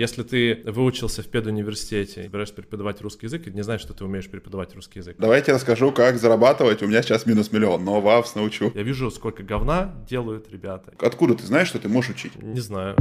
Если ты выучился в педуниверситете, собираешься преподавать русский язык, это не значит, что ты умеешь преподавать русский язык. Давайте расскажу, как зарабатывать. У меня сейчас минус миллион, но вас научу. Я вижу, сколько говна делают ребята. Откуда ты знаешь, что ты можешь учить? Не знаю.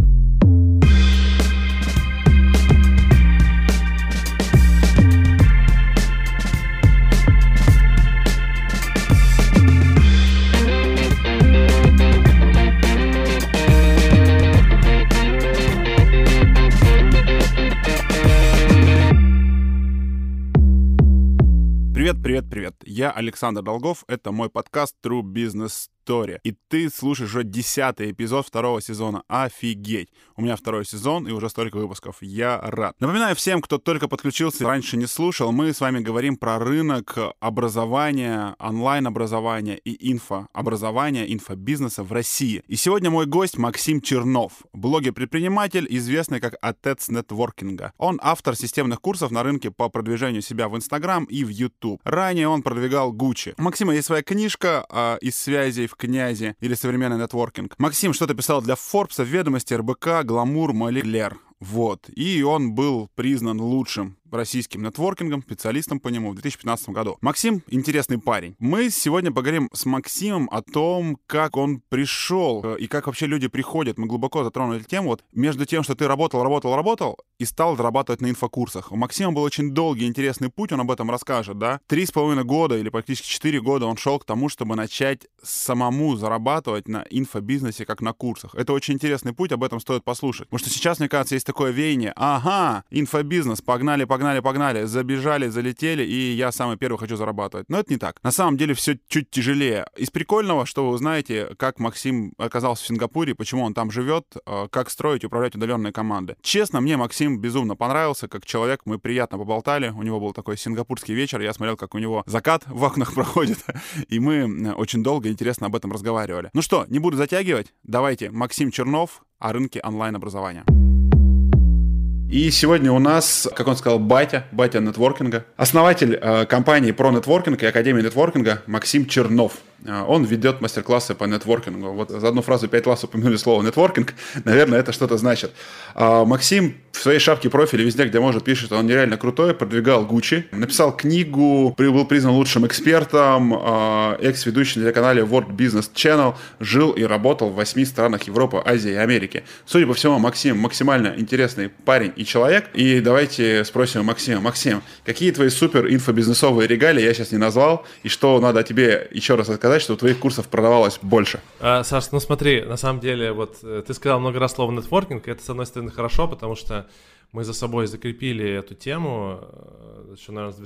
Привет. Я Александр Долгов. Это мой подкаст True Business история. И ты слушаешь уже десятый эпизод второго сезона. Офигеть! У меня второй сезон и уже столько выпусков. Я рад. Напоминаю всем, кто только подключился, раньше не слушал, мы с вами говорим про рынок образования, онлайн-образования и инфообразования, инфобизнеса в России. И сегодня мой гость Максим Чернов, блогер-предприниматель, известный как Отец нетворкинга. Он автор системных курсов на рынке по продвижению себя в Инстаграм и в YouTube. Ранее он продвигал Гуччи. У Максима есть своя книжка э, из связей в князе или современный нетворкинг. Максим что-то писал для Форбса, ведомости, РБК, Гламур, Малилер. Вот. И он был признан лучшим российским нетворкингом, специалистом по нему в 2015 году. Максим — интересный парень. Мы сегодня поговорим с Максимом о том, как он пришел э, и как вообще люди приходят. Мы глубоко затронули тему вот между тем, что ты работал, работал, работал и стал зарабатывать на инфокурсах. У Максима был очень долгий, интересный путь, он об этом расскажет, да? Три с половиной года или практически четыре года он шел к тому, чтобы начать самому зарабатывать на инфобизнесе, как на курсах. Это очень интересный путь, об этом стоит послушать. Потому что сейчас, мне кажется, есть такое веяние. Ага, инфобизнес, погнали, погнали погнали, забежали, залетели, и я самый первый хочу зарабатывать. Но это не так. На самом деле все чуть тяжелее. Из прикольного, что вы узнаете, как Максим оказался в Сингапуре, почему он там живет, э, как строить и управлять удаленные команды. Честно, мне Максим безумно понравился, как человек, мы приятно поболтали, у него был такой сингапурский вечер, я смотрел, как у него закат в окнах проходит, и мы очень долго и интересно об этом разговаривали. Ну что, не буду затягивать, давайте, Максим Чернов о рынке онлайн-образования. И сегодня у нас, как он сказал, батя, батя нетворкинга, основатель э, компании про нетворкинг и Академии нетворкинга Максим Чернов. Э, он ведет мастер-классы по нетворкингу. Вот за одну фразу пять раз упомянули слово нетворкинг. Наверное, это что-то значит. А Максим в своей шапке профиля везде, где может, пишет, он нереально крутой, продвигал Гуччи, написал книгу, был признан лучшим экспертом, э, экс-ведущий на телеканале World Business Channel, жил и работал в восьми странах Европы, Азии и Америки. Судя по всему, Максим максимально интересный парень и человек. И давайте спросим Максима. Максим, какие твои супер инфобизнесовые регалии я сейчас не назвал, и что надо тебе еще раз рассказать, сказать, что твоих курсов продавалось больше? А, Саш, ну смотри, на самом деле, вот э, ты сказал много раз слово нетворкинг, это, с одной стороны, хорошо, потому что мы за собой закрепили эту тему э, еще, наверное, с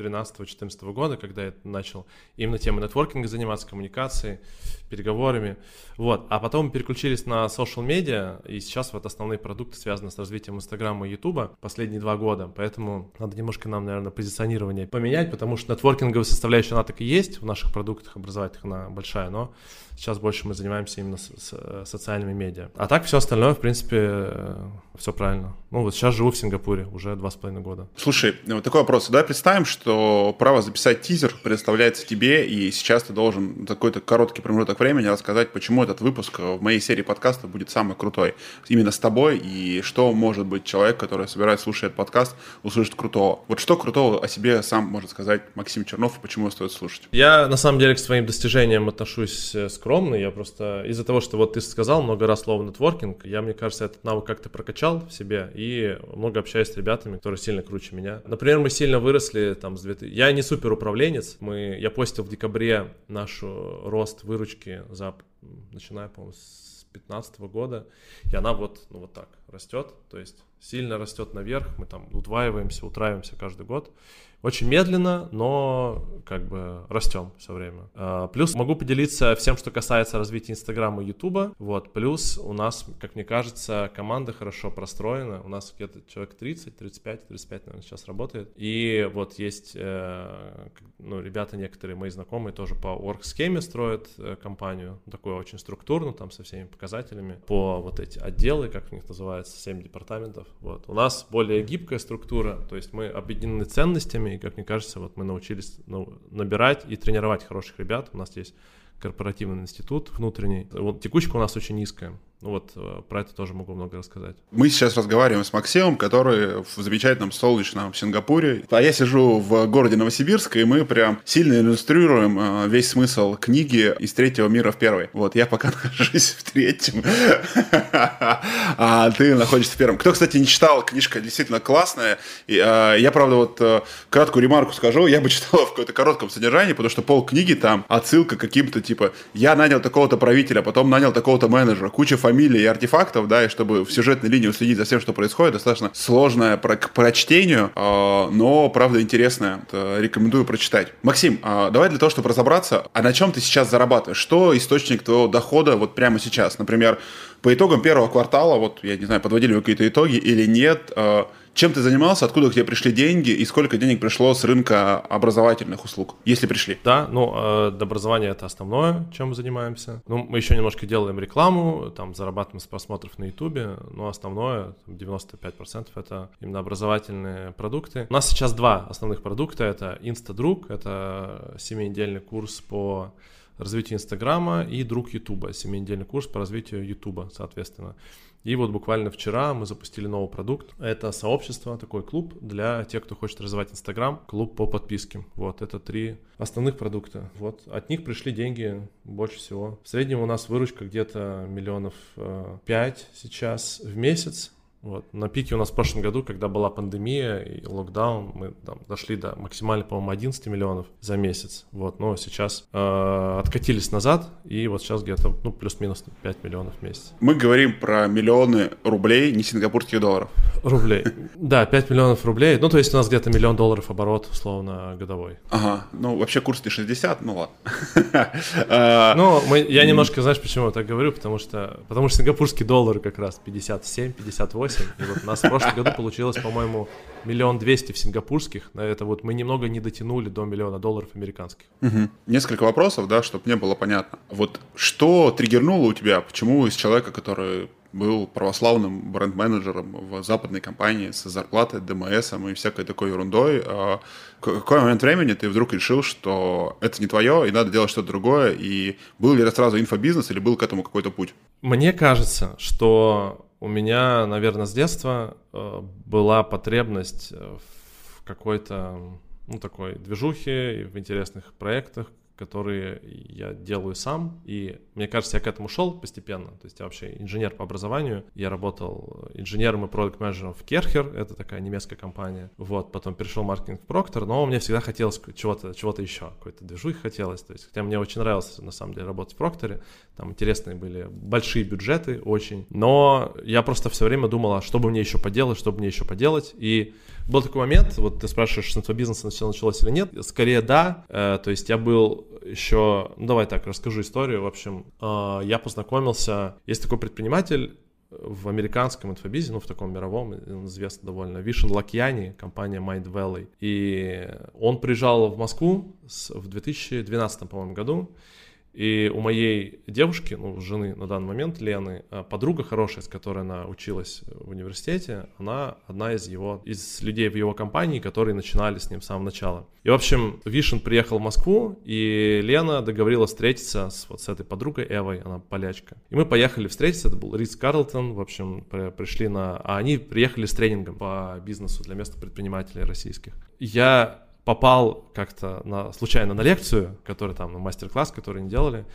2013-2014 года, когда я начал именно темой нетворкинга заниматься, коммуникацией, переговорами. Вот. А потом переключились на social медиа, и сейчас вот основные продукты связаны с развитием Инстаграма и Ютуба последние два года. Поэтому надо немножко нам, наверное, позиционирование поменять, потому что нетворкинговая составляющая, она так и есть в наших продуктах образовательных, она большая, но сейчас больше мы занимаемся именно с, с, э, социальными медиа. А так все остальное, в принципе, э, все правильно. Ну вот сейчас живу в Сингапуре уже два с половиной года. Слушай, вот такой вопрос. Давай представим, что право записать тизер предоставляется тебе, и сейчас ты должен какой-то короткий промежуток времени рассказать, почему этот выпуск в моей серии подкаста будет самый крутой. Именно с тобой, и что может быть человек, который собирается слушать этот подкаст, услышит крутого. Вот что крутого о себе сам может сказать Максим Чернов, и почему его стоит слушать? Я, на самом деле, к своим достижениям отношусь э, скромно. Я просто из-за того, что вот ты сказал много раз слово нетворкинг, я, мне кажется, этот навык как-то прокачал в себе и много общаюсь с ребятами, которые сильно круче меня. Например, мы сильно выросли там с 2000... Я не супер управленец, мы... я постил в декабре наш рост выручки за, начиная, по-моему, с 2015 года, и она вот, ну, вот так растет, то есть сильно растет наверх, мы там удваиваемся, утраиваемся каждый год. Очень медленно, но как бы растем все время. А, плюс могу поделиться всем, что касается развития Инстаграма и Ютуба. Вот, плюс у нас, как мне кажется, команда хорошо простроена. У нас где-то человек 30, 35, 35, наверное, сейчас работает. И вот есть, э, ну, ребята некоторые мои знакомые тоже по орг-схеме строят э, компанию. Такую очень структурную, там со всеми показателями. По вот эти отделы, как у них называется, 7 департаментов. Вот. У нас более гибкая структура, то есть мы объединены ценностями, и, как мне кажется, вот мы научились ну, набирать и тренировать хороших ребят. У нас есть корпоративный институт внутренний. Вот текучка у нас очень низкая. Ну вот э, про это тоже могу много рассказать. Мы сейчас разговариваем с Максимом, который в замечательном солнечном Сингапуре. А я сижу в городе Новосибирск, и мы прям сильно иллюстрируем э, весь смысл книги «Из третьего мира в первый». Вот я пока нахожусь в третьем, а ты находишься в первом. Кто, кстати, не читал, книжка действительно классная. Э, я, правда, вот краткую ремарку скажу. Я бы читал в какой-то коротком содержании, потому что пол книги там отсылка каким-то, типа, я нанял такого-то правителя, потом нанял такого-то менеджера, куча фамилий и артефактов, да, и чтобы в сюжетной линии следить за всем, что происходит, достаточно сложное про к прочтению, э, но, правда, интересное. Рекомендую прочитать. Максим, э, давай для того, чтобы разобраться, а на чем ты сейчас зарабатываешь? Что источник твоего дохода вот прямо сейчас? Например, по итогам первого квартала, вот, я не знаю, подводили вы какие-то итоги или нет, э, чем ты занимался, откуда к тебе пришли деньги и сколько денег пришло с рынка образовательных услуг, если пришли? Да, ну, э, образование это основное, чем мы занимаемся. Ну, мы еще немножко делаем рекламу, там, зарабатываем с просмотров на Ютубе, но основное, 95% это именно образовательные продукты. У нас сейчас два основных продукта, это Инстадруг, это семинедельный курс по развитию Инстаграма и друг Ютуба, семинедельный курс по развитию Ютуба, соответственно. И вот буквально вчера мы запустили новый продукт. Это сообщество, такой клуб для тех, кто хочет развивать Инстаграм, клуб по подписке. Вот, это три основных продукта. Вот, от них пришли деньги больше всего. В среднем у нас выручка где-то миллионов э, пять сейчас в месяц. Вот. На пике у нас в прошлом году, когда была пандемия и локдаун, мы там, дошли до максимально, по-моему, 11 миллионов за месяц. Вот. Но сейчас э, откатились назад, и вот сейчас где-то ну, плюс-минус 5 миллионов в месяц. Мы говорим про миллионы рублей, не сингапурских долларов. Рублей. Да, 5 миллионов рублей. Ну, то есть у нас где-то миллион долларов оборот, условно, годовой. Ага. Ну, вообще курс ты 60, ну ладно. А, ну, мы, я немножко, знаешь, почему я так говорю? Потому что, потому что сингапурский доллар как раз 57, 58 8. И вот у нас в прошлом году получилось, по-моему, миллион двести в сингапурских. На это вот мы немного не дотянули до миллиона долларов американских. Угу. Несколько вопросов, да, чтобы мне было понятно. Вот что триггернуло у тебя? Почему из человека, который был православным бренд-менеджером в западной компании с зарплатой, ДМС и всякой такой ерундой. А в какой момент времени ты вдруг решил, что это не твое, и надо делать что-то другое? И был ли это сразу инфобизнес, или был к этому какой-то путь? Мне кажется, что у меня, наверное, с детства э, была потребность э, в какой-то, ну, такой движухе, в интересных проектах, которые я делаю сам, и мне кажется, я к этому шел постепенно, то есть я вообще инженер по образованию, я работал инженером и продукт менеджером в Керхер, это такая немецкая компания, вот, потом перешел маркетинг в Проктор, но мне всегда хотелось чего-то чего еще, какой-то движухи хотелось, то есть, хотя мне очень нравилось, на самом деле, работать в Прокторе, там интересные были большие бюджеты очень, но я просто все время думал, а что бы мне еще поделать, что бы мне еще поделать, и был такой момент, вот ты спрашиваешь, с этого бизнеса все началось или нет, скорее да, э, то есть я был еще, ну давай так, расскажу историю. В общем, э, я познакомился, есть такой предприниматель в американском инфобизе, ну в таком мировом, он известный довольно, Вишен Лакьяни, компания Mind Valley. И он приезжал в Москву в 2012, по-моему, году, и у моей девушки, ну, жены на данный момент, Лены, а, подруга хорошая, с которой она училась в университете, она одна из его, из людей в его компании, которые начинали с ним с самого начала. И, в общем, Вишен приехал в Москву, и Лена договорилась встретиться с вот с этой подругой Эвой, она полячка. И мы поехали встретиться, это был Рис Карлтон, в общем, пришли на... А они приехали с тренингом по бизнесу для места предпринимателей российских. Я попал как-то на, случайно на лекцию, которая там, на мастер-класс, который они делали,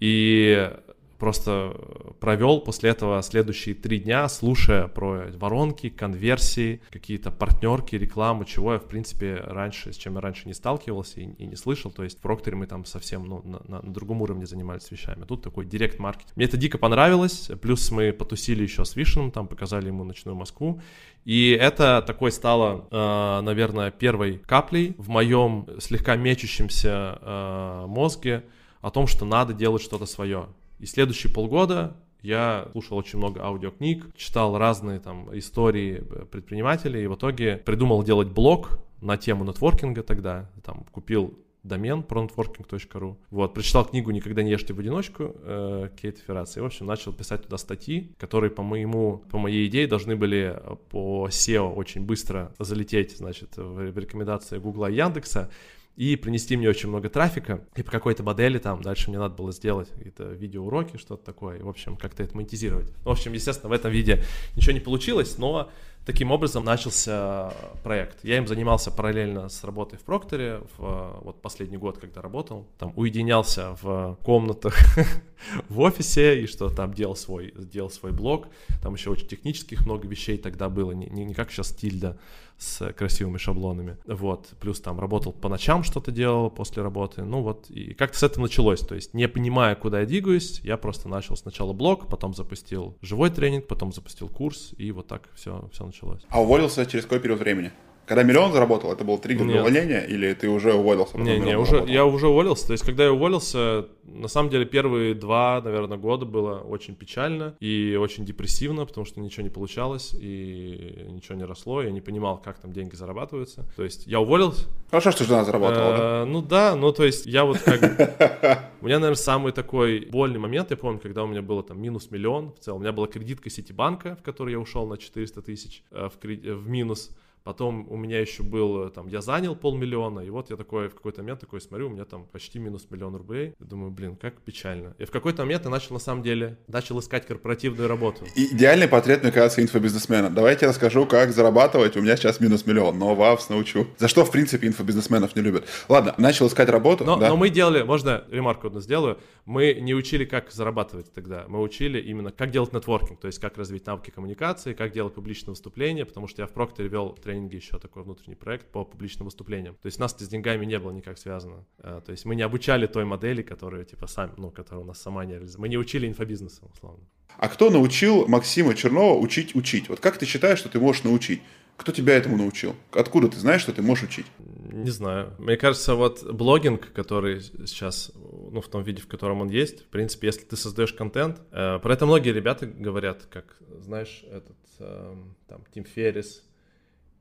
и просто провел после этого следующие три дня, слушая про воронки, конверсии, какие-то партнерки, рекламу, чего я, в принципе, раньше, с чем я раньше не сталкивался и, и не слышал. То есть в Прокторе мы там совсем ну, на, на, на другом уровне занимались вещами. А тут такой директ-маркетинг. Мне это дико понравилось. Плюс мы потусили еще с Вишеном, там показали ему ночную Москву. И это такой стало, э, наверное, первой каплей в моем слегка мечущемся э, мозге о том, что надо делать что-то свое. И следующие полгода я слушал очень много аудиокниг, читал разные там истории предпринимателей и в итоге придумал делать блог на тему нетворкинга тогда. Там купил домен pronetworking.ru. Вот, прочитал книгу «Никогда не ешьте в одиночку» э, Кейт Ферраца. И, в общем, начал писать туда статьи, которые, по моему, по моей идее, должны были по SEO очень быстро залететь, значит, в рекомендации Гугла и Яндекса. И принести мне очень много трафика. И по какой-то модели там дальше мне надо было сделать какие-то видеоуроки, что-то такое, и, в общем, как-то это монетизировать. В общем, естественно, в этом виде ничего не получилось, но таким образом начался проект. Я им занимался параллельно с работой в Прокторе, в, вот последний год, когда работал, там уединялся в комнатах в офисе и что там делал свой, делал свой блог, там еще очень технических много вещей тогда было, не, не, не как сейчас Тильда, с красивыми шаблонами. Вот, плюс там работал по ночам что-то делал после работы. Ну вот, и как-то с этого началось. То есть, не понимая, куда я двигаюсь, я просто начал сначала блог, потом запустил живой тренинг, потом запустил курс, и вот так все, все началось. А уволился через какой период времени? Когда миллион заработал, это был триггер для увольнения, или ты уже уволился? Не, не, уже, заработал? я уже уволился. То есть, когда я уволился, на самом деле, первые два, наверное, года было очень печально и очень депрессивно, потому что ничего не получалось и ничего не росло. Я не понимал, как там деньги зарабатываются. То есть, я уволился. Хорошо, что жена заработала, да? Э, ну да, ну то есть, я вот как... У меня, наверное, самый такой больный момент, я помню, когда у меня было там минус миллион в целом. У меня была кредитка Ситибанка, в которой я ушел на 400 тысяч э, в минус. Потом у меня еще был, э, там, я занял полмиллиона, и вот я такой в какой-то момент такой смотрю, у меня там почти минус миллион рублей. Я думаю, блин, как печально. И в какой-то момент я начал, на самом деле, начал искать корпоративную работу. Идеальный портрет, мне кажется, инфобизнесмена. Давайте я расскажу, как зарабатывать. У меня сейчас минус миллион, но вас научу. За что, в принципе, инфобизнесменов не любят. Ладно, начал искать работу. Но, да? но мы делали, можно ремарку одну сделаю, мы не учили, как зарабатывать тогда. Мы учили именно, как делать нетворкинг, то есть как развить навыки коммуникации, как делать публичное выступление, потому что я в Прокторе вел тренинги еще такой внутренний проект по публичным выступлениям. То есть нас с деньгами не было никак связано. Э, то есть мы не обучали той модели, которую типа сами, ну, которая у нас сама не реализовала. Мы не учили инфобизнесом, условно. А кто научил Максима Чернова учить учить? Вот как ты считаешь, что ты можешь научить? Кто тебя этому научил? Откуда ты знаешь, что ты можешь учить? Не знаю. Мне кажется, вот блогинг, который сейчас, ну, в том виде, в котором он есть, в принципе, если ты создаешь контент, э, про это многие ребята говорят, как, знаешь, этот, э, там, Тим Феррис,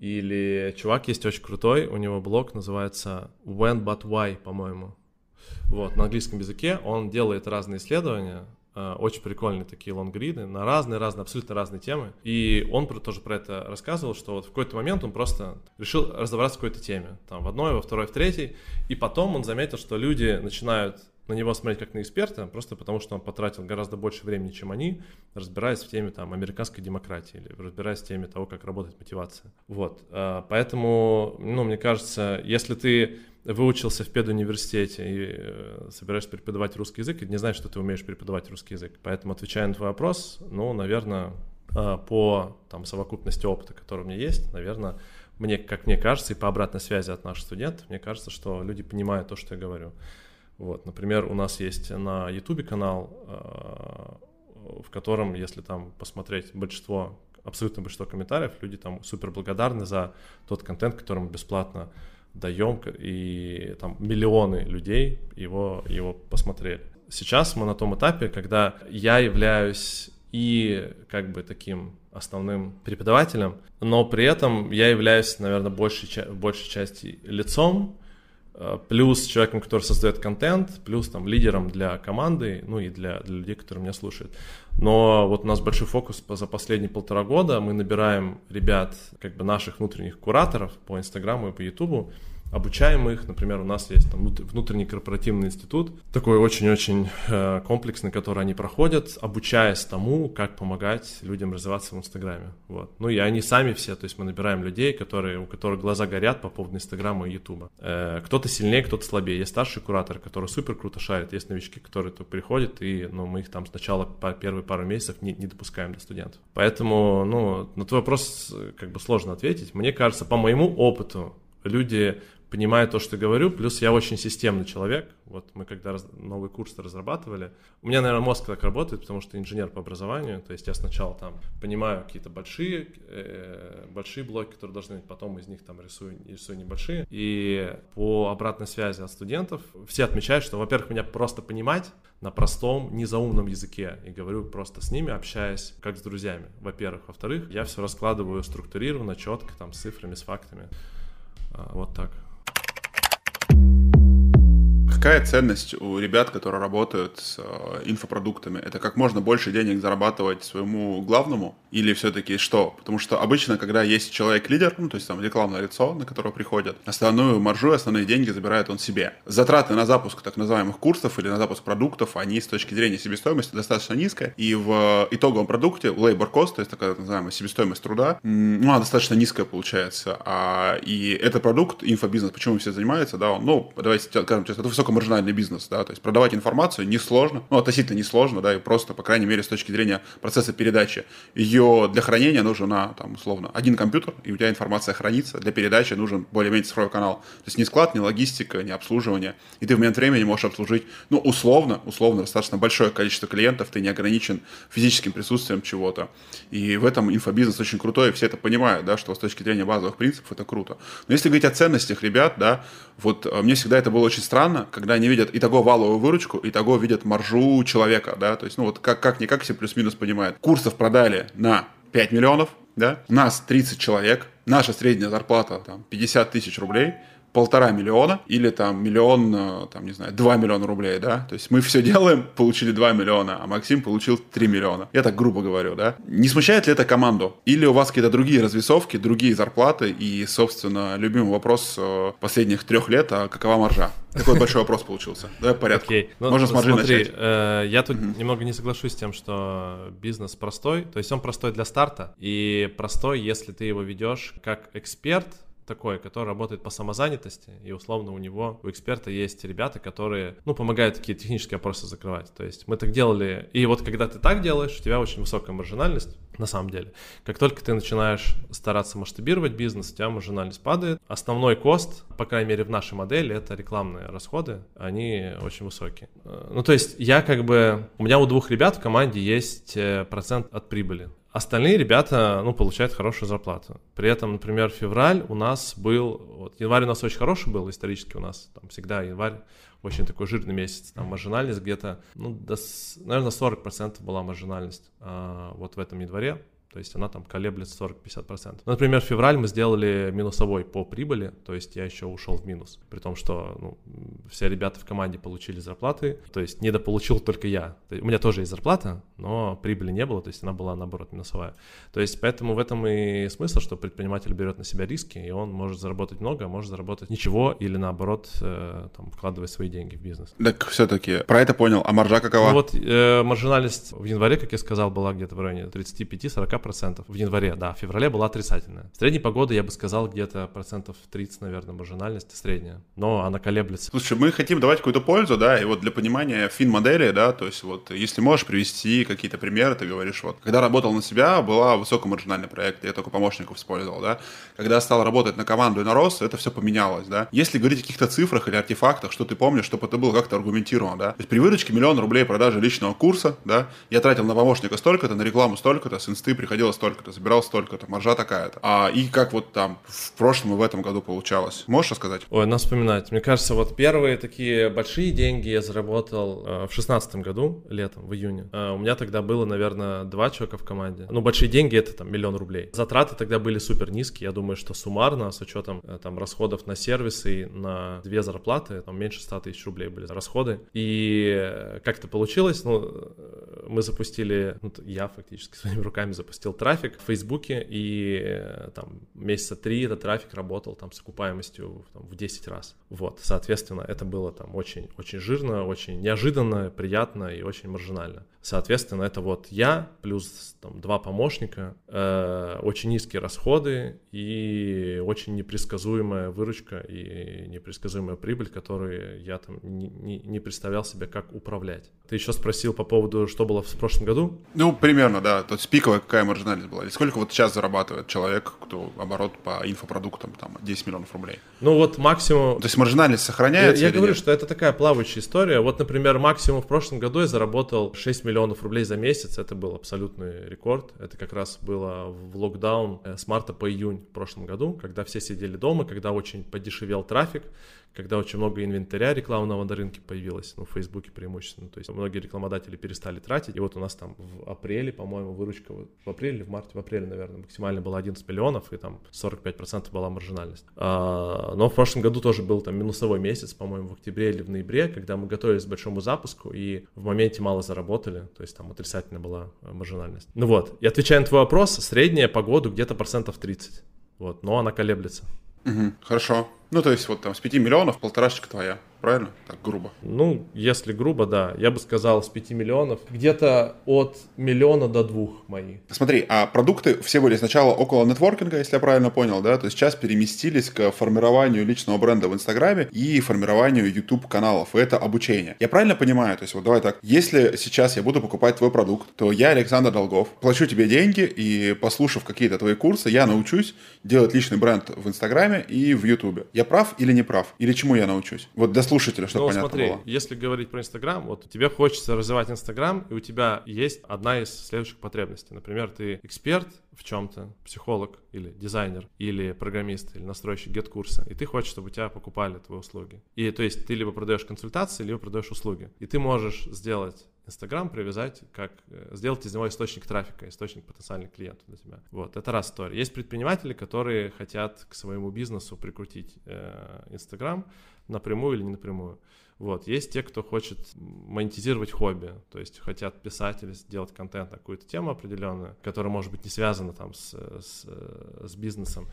или чувак есть очень крутой, у него блог называется When But Why, по-моему. Вот, на английском языке он делает разные исследования, э, очень прикольные такие лонгриды на разные-разные, абсолютно разные темы. И он про, тоже про это рассказывал, что вот в какой-то момент он просто решил разобраться в какой-то теме. Там в одной, во второй, в третьей. И потом он заметил, что люди начинают на него смотреть как на эксперта, просто потому что он потратил гораздо больше времени, чем они, разбираясь в теме там, американской демократии или разбираясь в теме того, как работает мотивация. Вот. А, поэтому, ну, мне кажется, если ты выучился в педуниверситете и э, собираешься преподавать русский язык, и не знаешь, что ты умеешь преподавать русский язык. Поэтому, отвечая на твой вопрос, ну, наверное, а, по там, совокупности опыта, который у меня есть, наверное, мне, как мне кажется, и по обратной связи от наших студентов, мне кажется, что люди понимают то, что я говорю. Вот, например, у нас есть на YouTube канал, э, в котором, если там посмотреть большинство, абсолютно большинство комментариев, люди там супер благодарны за тот контент, который мы бесплатно даем, и там миллионы людей его, его посмотрели. Сейчас мы на том этапе, когда я являюсь и как бы таким основным преподавателем, но при этом я являюсь, наверное, большей, большей части лицом плюс человеком, который создает контент, плюс там лидером для команды, ну и для, для людей, которые меня слушают. Но вот у нас большой фокус за последние полтора года. Мы набираем ребят, как бы наших внутренних кураторов по Инстаграму и по Ютубу, обучаем их. Например, у нас есть там внутренний корпоративный институт, такой очень-очень э, комплексный, который они проходят, обучаясь тому, как помогать людям развиваться в Инстаграме. Вот. Ну и они сами все, то есть мы набираем людей, которые, у которых глаза горят по поводу Инстаграма и Ютуба. Э, кто-то сильнее, кто-то слабее. Есть старший куратор, который супер круто шарит, есть новички, которые только приходят, и ну, мы их там сначала по первые пару месяцев не, не допускаем до студентов. Поэтому, ну, на твой вопрос э, как бы сложно ответить. Мне кажется, по моему опыту, люди понимаю то, что говорю, плюс я очень системный человек. Вот мы когда раз, новый курс разрабатывали, у меня, наверное, мозг так работает, потому что инженер по образованию, то есть я сначала там понимаю какие-то большие, э, большие блоки, которые должны быть, потом из них там рисую, рисую небольшие. И по обратной связи от студентов все отмечают, что, во-первых, меня просто понимать на простом, незаумном языке, и говорю просто с ними, общаясь как с друзьями, во-первых. Во-вторых, я все раскладываю структурированно, четко, там, с цифрами, с фактами. А, вот так. Какая ценность у ребят, которые работают с э, инфопродуктами? Это как можно больше денег зарабатывать своему главному Или все-таки что? Потому что обычно, когда есть человек-лидер, ну, то есть там рекламное лицо, на которое приходят, основную маржу, основные деньги забирает он себе. Затраты на запуск так называемых курсов или на запуск продуктов, они с точки зрения себестоимости достаточно низкая. И в итоговом продукте labor cost, то есть такая так называемая себестоимость труда, ну, она достаточно низкая получается. А, и это продукт, инфобизнес, почему все занимаются, да, он, ну, давайте скажем честно, это высокомаржинальный бизнес, да, то есть продавать информацию несложно, ну, относительно несложно, да, и просто, по крайней мере, с точки зрения процесса передачи. Ее для хранения нужен, там, условно, один компьютер, и у тебя информация хранится, для передачи нужен более-менее цифровой канал. То есть не склад, не логистика, не обслуживание, и ты в момент времени можешь обслужить, ну, условно, условно, достаточно большое количество клиентов, ты не ограничен физическим присутствием чего-то. И в этом инфобизнес очень крутой, и все это понимают, да, что с точки зрения базовых принципов это круто. Но если говорить о ценностях ребят, да, вот э, мне всегда это было очень странно, когда они видят и того валовую выручку, и того видят маржу человека, да, то есть, ну вот как, как-никак все плюс-минус понимают. Курсов продали на 5 миллионов, да, нас 30 человек, наша средняя зарплата там 50 тысяч рублей – полтора миллиона или там миллион, э, там, не знаю, два миллиона рублей, да, то есть мы все делаем, получили 2 миллиона, а Максим получил 3 миллиона. Я так грубо говорю, да. Не смущает ли это команду? Или у вас какие-то другие развесовки, другие зарплаты и, собственно, любимый вопрос э, последних трех лет, а какова маржа? Такой большой вопрос получился. Давай по порядку. Okay. Ну, Можно с маржи смотри, начать. Э, я тут mm-hmm. немного не соглашусь с тем, что бизнес простой. То есть он простой для старта и простой, если ты его ведешь как эксперт, такой, который работает по самозанятости, и условно у него, у эксперта есть ребята, которые, ну, помогают такие технические вопросы закрывать. То есть мы так делали, и вот когда ты так делаешь, у тебя очень высокая маржинальность, на самом деле. Как только ты начинаешь стараться масштабировать бизнес, у тебя маржинальность падает. Основной кост, по крайней мере в нашей модели, это рекламные расходы, они очень высокие. Ну, то есть я как бы, у меня у двух ребят в команде есть э, процент от прибыли. Остальные ребята, ну, получают хорошую зарплату. При этом, например, февраль у нас был, вот январь у нас очень хороший был исторически у нас, там всегда январь очень такой жирный месяц, там маржинальность где-то, ну, до, наверное, 40% была маржинальность а, вот в этом январе. То есть она там колеблется 40-50%. Например, февраль мы сделали минусовой по прибыли, то есть я еще ушел в минус. При том, что ну, все ребята в команде получили зарплаты, то есть недополучил только я. У меня тоже есть зарплата, но прибыли не было, то есть она была наоборот минусовая. То есть поэтому в этом и смысл, что предприниматель берет на себя риски, и он может заработать много, а может заработать ничего, или наоборот э, там, вкладывать свои деньги в бизнес. Так все-таки про это понял, а маржа какова? Ну вот э, маржинальность в январе, как я сказал, была где-то в районе 35-40 процентов в январе, да, в феврале была отрицательная. Средней погоды я бы сказал где-то процентов 30, наверное, маржинальности средняя, но она колеблется. Слушай, мы хотим давать какую-то пользу, да, и вот для понимания фин-модели, да, то есть вот если можешь привести какие-то примеры, ты говоришь, вот, когда работал на себя, была высокомаржинальный проект, я только помощников использовал, да, когда стал работать на команду и на рост, это все поменялось, да. Если говорить о каких-то цифрах или артефактах, что ты помнишь, чтобы это было как-то аргументировано, да. То есть при выручке миллион рублей продажи личного курса, да, я тратил на помощника столько-то, на рекламу столько-то, с инсты приходил приходило столько-то, забирал столько-то, маржа такая-то. А, и как вот там в прошлом и в этом году получалось? Можешь рассказать? Ой, надо вспоминать. Мне кажется, вот первые такие большие деньги я заработал э, в шестнадцатом году, летом, в июне. Э, у меня тогда было, наверное, два человека в команде. Ну, большие деньги — это там миллион рублей. Затраты тогда были супер низкие. Я думаю, что суммарно, с учетом э, там расходов на сервисы, на две зарплаты, там меньше 100 тысяч рублей были расходы. И э, как это получилось? Ну, э, мы запустили, ну, я фактически своими руками запустил запустил трафик в Фейсбуке, и э, там месяца три этот трафик работал там с окупаемостью там, в 10 раз. Вот, соответственно, это было там очень, очень жирно, очень неожиданно, приятно и очень маржинально. Соответственно, это вот я плюс там два помощника, э, очень низкие расходы и очень непредсказуемая выручка и непредсказуемая прибыль, которую я там не, не, не представлял себе, как управлять. Ты еще спросил по поводу, что было в прошлом году? Ну, примерно, да. То есть пиковая какая маржинальность была? И сколько вот сейчас зарабатывает человек, кто оборот по инфопродуктам, там, 10 миллионов рублей? Ну, вот максимум... То есть маржинальность сохраняется? Я, я говорю, нет? что это такая плавающая история. Вот, например, максимум в прошлом году я заработал 6 миллионов миллионов рублей за месяц, это был абсолютный рекорд. Это как раз было в локдаун э, с марта по июнь в прошлом году, когда все сидели дома, когда очень подешевел трафик, когда очень много инвентаря рекламного на рынке появилось, ну, в Фейсбуке преимущественно. То есть многие рекламодатели перестали тратить. И вот у нас там в апреле, по-моему, выручка в апреле или в марте, в апреле, наверное, максимально было 11 миллионов, и там 45% была маржинальность. А, но в прошлом году тоже был там минусовой месяц, по-моему, в октябре или в ноябре, когда мы готовились к большому запуску и в моменте мало заработали, то есть там отрицательная была маржинальность. Ну вот, и отвечая на твой вопрос, средняя по году где-то процентов 30. Вот, но она колеблется. Угу, хорошо. Ну, то есть вот там с 5 миллионов полторашечка твоя правильно? Так грубо. Ну, если грубо, да. Я бы сказал с 5 миллионов. Где-то от миллиона до двух мои. Смотри, а продукты все были сначала около нетворкинга, если я правильно понял, да? То есть сейчас переместились к формированию личного бренда в Инстаграме и формированию YouTube каналов. И это обучение. Я правильно понимаю? То есть вот давай так. Если сейчас я буду покупать твой продукт, то я, Александр Долгов, плачу тебе деньги и, послушав какие-то твои курсы, я научусь делать личный бренд в Инстаграме и в Ютубе. Я прав или не прав? Или чему я научусь? Вот для слушателя, чтобы ну, понятно смотри, было. если говорить про Инстаграм, вот тебе хочется развивать Инстаграм, и у тебя есть одна из следующих потребностей. Например, ты эксперт в чем-то, психолог или дизайнер, или программист, или настройщик гет-курса, и ты хочешь, чтобы у тебя покупали твои услуги. И то есть ты либо продаешь консультации, либо продаешь услуги. И ты можешь сделать Инстаграм привязать, как э, сделать из него источник трафика, источник потенциальных клиентов для тебя. Вот, это раз история. Есть предприниматели, которые хотят к своему бизнесу прикрутить э, Инстаграм э, напрямую или не напрямую. Вот. Есть те, кто хочет монетизировать хобби, то есть хотят писать или сделать контент на какую-то тему определенную, которая, может быть, не связана там с, с, с бизнесом,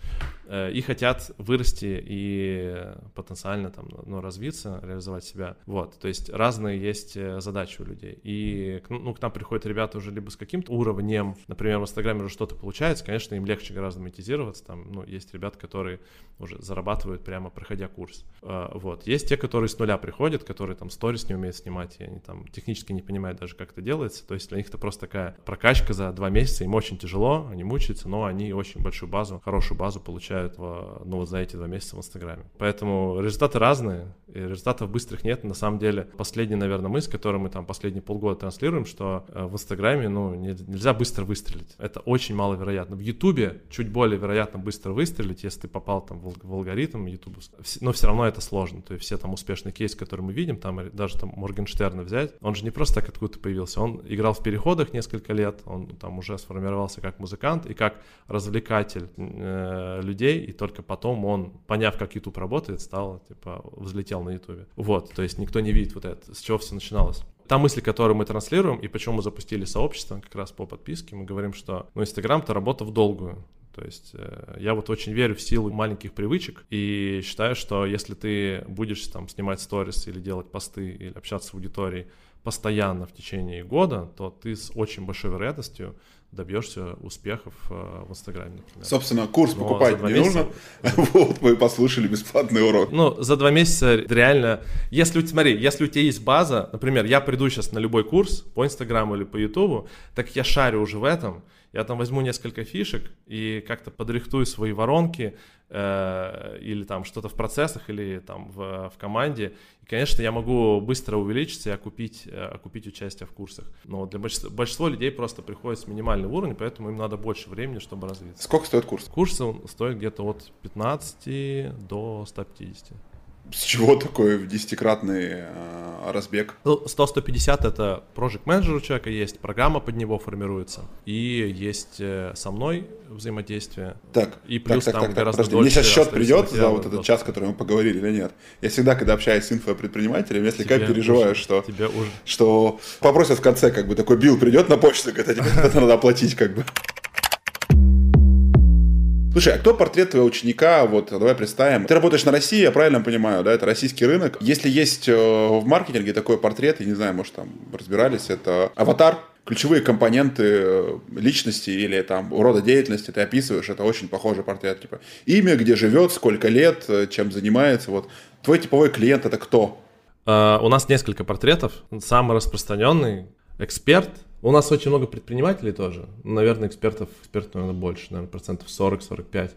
э, и хотят вырасти и потенциально там, ну, развиться, реализовать себя. Вот. То есть разные есть э, задачи у людей. И ну, к нам приходят ребята уже либо с каким-то уровнем, например, в Инстаграме уже что-то получается, конечно, им легче гораздо монетизироваться. Там, ну, есть ребята, которые уже зарабатывают прямо проходя курс. Э, вот. Есть те, которые с нуля приходят, приходят, которые там сторис не умеют снимать, и они там технически не понимают даже, как это делается. То есть для них это просто такая прокачка за два месяца, им очень тяжело, они мучаются, но они очень большую базу, хорошую базу получают в, ну, вот за эти два месяца в Инстаграме. Поэтому результаты разные, и результатов быстрых нет. На самом деле, последний, наверное, мы, с мы там последние полгода транслируем, что э, в Инстаграме, ну, нельзя быстро выстрелить. Это очень маловероятно. В Ютубе чуть более вероятно быстро выстрелить, если ты попал там в алгоритм Ютуба. Но все равно это сложно. То есть все там успешные кейсы, которые мы видим, там даже там Моргенштерна взять, он же не просто так откуда-то появился, он играл в переходах несколько лет, он там уже сформировался как музыкант и как развлекатель э, людей, и только потом он, поняв, как YouTube работает, стал, типа, взлетел на YouTube. Вот, то есть никто не видит вот это, с чего все начиналось та мысль, которую мы транслируем, и почему мы запустили сообщество как раз по подписке, мы говорим, что ну, Инстаграм — это работа в долгую. То есть э, я вот очень верю в силу маленьких привычек и считаю, что если ты будешь там снимать сторис или делать посты или общаться с аудиторией постоянно в течение года, то ты с очень большой вероятностью добьешься успехов э, в Инстаграме, например. Собственно, курс Но покупать не месяца... нужно. вот мы послушали бесплатный урок. Ну, за два месяца реально, если, смотри, если у тебя есть база, например, я приду сейчас на любой курс по Инстаграму или по Ютубу, так я шарю уже в этом, я там возьму несколько фишек и как-то подрихтую свои воронки э, или там что-то в процессах или там в, в команде. И, конечно, я могу быстро увеличиться и окупить, э, окупить участие в курсах. Но для большинства, большинства людей просто приходит с минимального уровня, поэтому им надо больше времени, чтобы развиться. Сколько стоит курс? Курс стоит где-то от 15 до 150. С чего такой десятикратный э, разбег? Ну, 100-150 это project менеджер у человека есть, программа под него формируется, и есть э, со мной взаимодействие. Так, и плюс так, так, там так, гораздо подожди, мне сейчас счет придет за вот этот час, который мы поговорили, или нет? Я всегда, когда общаюсь с инфопредпринимателем, я слегка переживаю, уже, что, тебе уже. что попросят в конце, как бы такой билл придет на почту, говорит, а тебе это надо оплатить, как бы. Слушай, а кто портрет твоего ученика? Вот, давай представим. Ты работаешь на России, я правильно понимаю, да? Это российский рынок. Если есть э, в маркетинге такой портрет, я не знаю, может, там разбирались, это аватар, ключевые компоненты э, личности или там урода деятельности ты описываешь, это очень похожий портрет. Типа имя, где живет, сколько лет, э, чем занимается. Вот твой типовой клиент это кто? Uh, у нас несколько портретов. Самый распространенный эксперт, у нас очень много предпринимателей тоже. Наверное, экспертов, экспертов, наверное, больше, наверное, процентов 40-45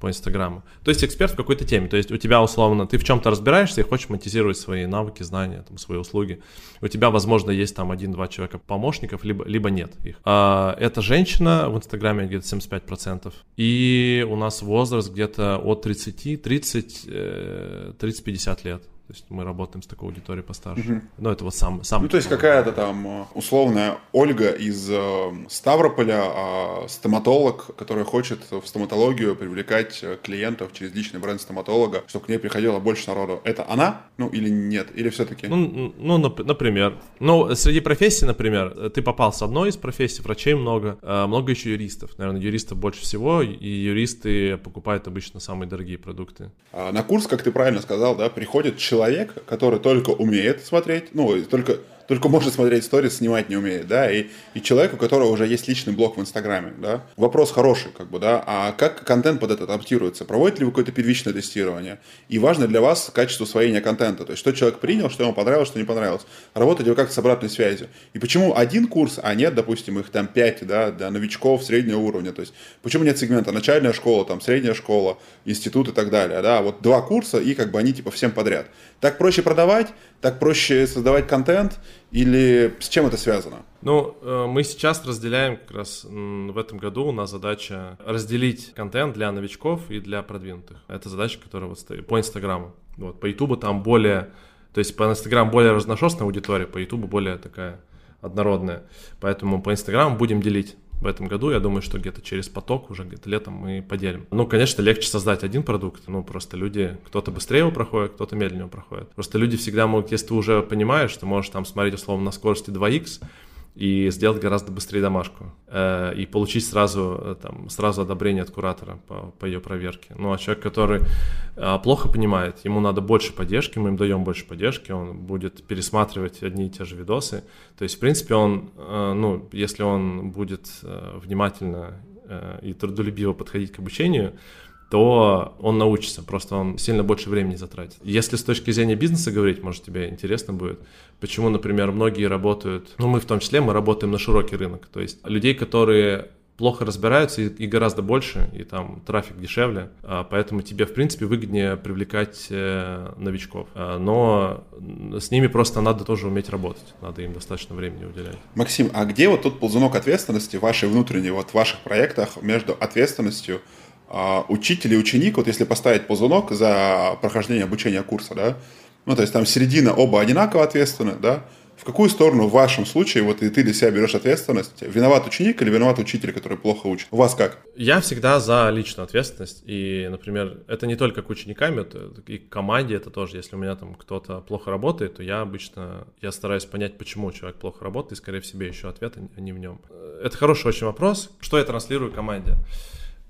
по Инстаграму. То есть эксперт в какой-то теме. То есть у тебя условно, ты в чем-то разбираешься и хочешь монетизировать свои навыки, знания, там, свои услуги. У тебя, возможно, есть там один-два человека помощников, либо, либо нет их. А, это женщина в Инстаграме где-то 75%. И у нас возраст где-то от 30, 30, 30-50 лет. То есть мы работаем с такой аудиторией постарше. Угу. Но это вот сам... сам ну, то есть какая-то там э, условная Ольга из э, Ставрополя, э, стоматолог, которая хочет в стоматологию привлекать э, клиентов через личный бренд стоматолога, чтобы к ней приходило больше народу. Это она? Ну, или нет? Или все-таки? Ну, ну, например. Ну, среди профессий, например, ты попал с одной из профессий, врачей много, много еще юристов. Наверное, юристов больше всего, и юристы покупают обычно самые дорогие продукты. А на курс, как ты правильно сказал, да, приходит человек, который только умеет смотреть, ну, только только может смотреть сторис, снимать не умеет, да, и, и человек, у которого уже есть личный блог в Инстаграме, да. Вопрос хороший, как бы, да, а как контент под это адаптируется? Проводит ли вы какое-то первичное тестирование? И важно для вас качество усвоения контента, то есть что человек принял, что ему понравилось, что не понравилось. Работаете вы как-то с обратной связью. И почему один курс, а нет, допустим, их там пять, да, для новичков среднего уровня, то есть почему нет сегмента начальная школа, там, средняя школа, институт и так далее, да, вот два курса, и как бы они типа всем подряд. Так проще продавать, так проще создавать контент, или с чем это связано? Ну, э, мы сейчас разделяем как раз в этом году у нас задача разделить контент для новичков и для продвинутых. Это задача, которая вот стоит по Инстаграму. Вот, по Ютубу там более, то есть по Инстаграму более разношерстная аудитория, по Ютубу более такая однородная. Поэтому по Инстаграму будем делить в этом году. Я думаю, что где-то через поток уже где-то летом мы поделим. Ну, конечно, легче создать один продукт. Ну, просто люди, кто-то быстрее его проходит, кто-то медленнее его проходит. Просто люди всегда могут, если ты уже понимаешь, ты можешь там смотреть условно на скорости 2х, и сделать гораздо быстрее домашку э, и получить сразу э, там сразу одобрение от куратора по, по ее проверке. Ну а человек, который э, плохо понимает, ему надо больше поддержки, мы им даем больше поддержки, он будет пересматривать одни и те же видосы. То есть в принципе он, э, ну если он будет э, внимательно э, и трудолюбиво подходить к обучению, то он научится, просто он сильно больше времени затратит. Если с точки зрения бизнеса говорить, может, тебе интересно будет, почему, например, многие работают, ну, мы в том числе, мы работаем на широкий рынок, то есть людей, которые плохо разбираются и, и гораздо больше, и там трафик дешевле, а, поэтому тебе, в принципе, выгоднее привлекать э, новичков. А, но с ними просто надо тоже уметь работать, надо им достаточно времени уделять. Максим, а где вот тот ползунок ответственности вашей внутренней, вот в ваших проектах между ответственностью учитель и ученик, вот если поставить ползунок за прохождение обучения курса, да, ну, то есть там середина оба одинаково ответственны, да, в какую сторону в вашем случае, вот и ты для себя берешь ответственность, виноват ученик или виноват учитель, который плохо учит? У вас как? Я всегда за личную ответственность, и, например, это не только к ученикам, это и к команде это тоже, если у меня там кто-то плохо работает, то я обычно, я стараюсь понять, почему человек плохо работает, и скорее в себе еще ответ, а не в нем. Это хороший очень вопрос, что я транслирую команде.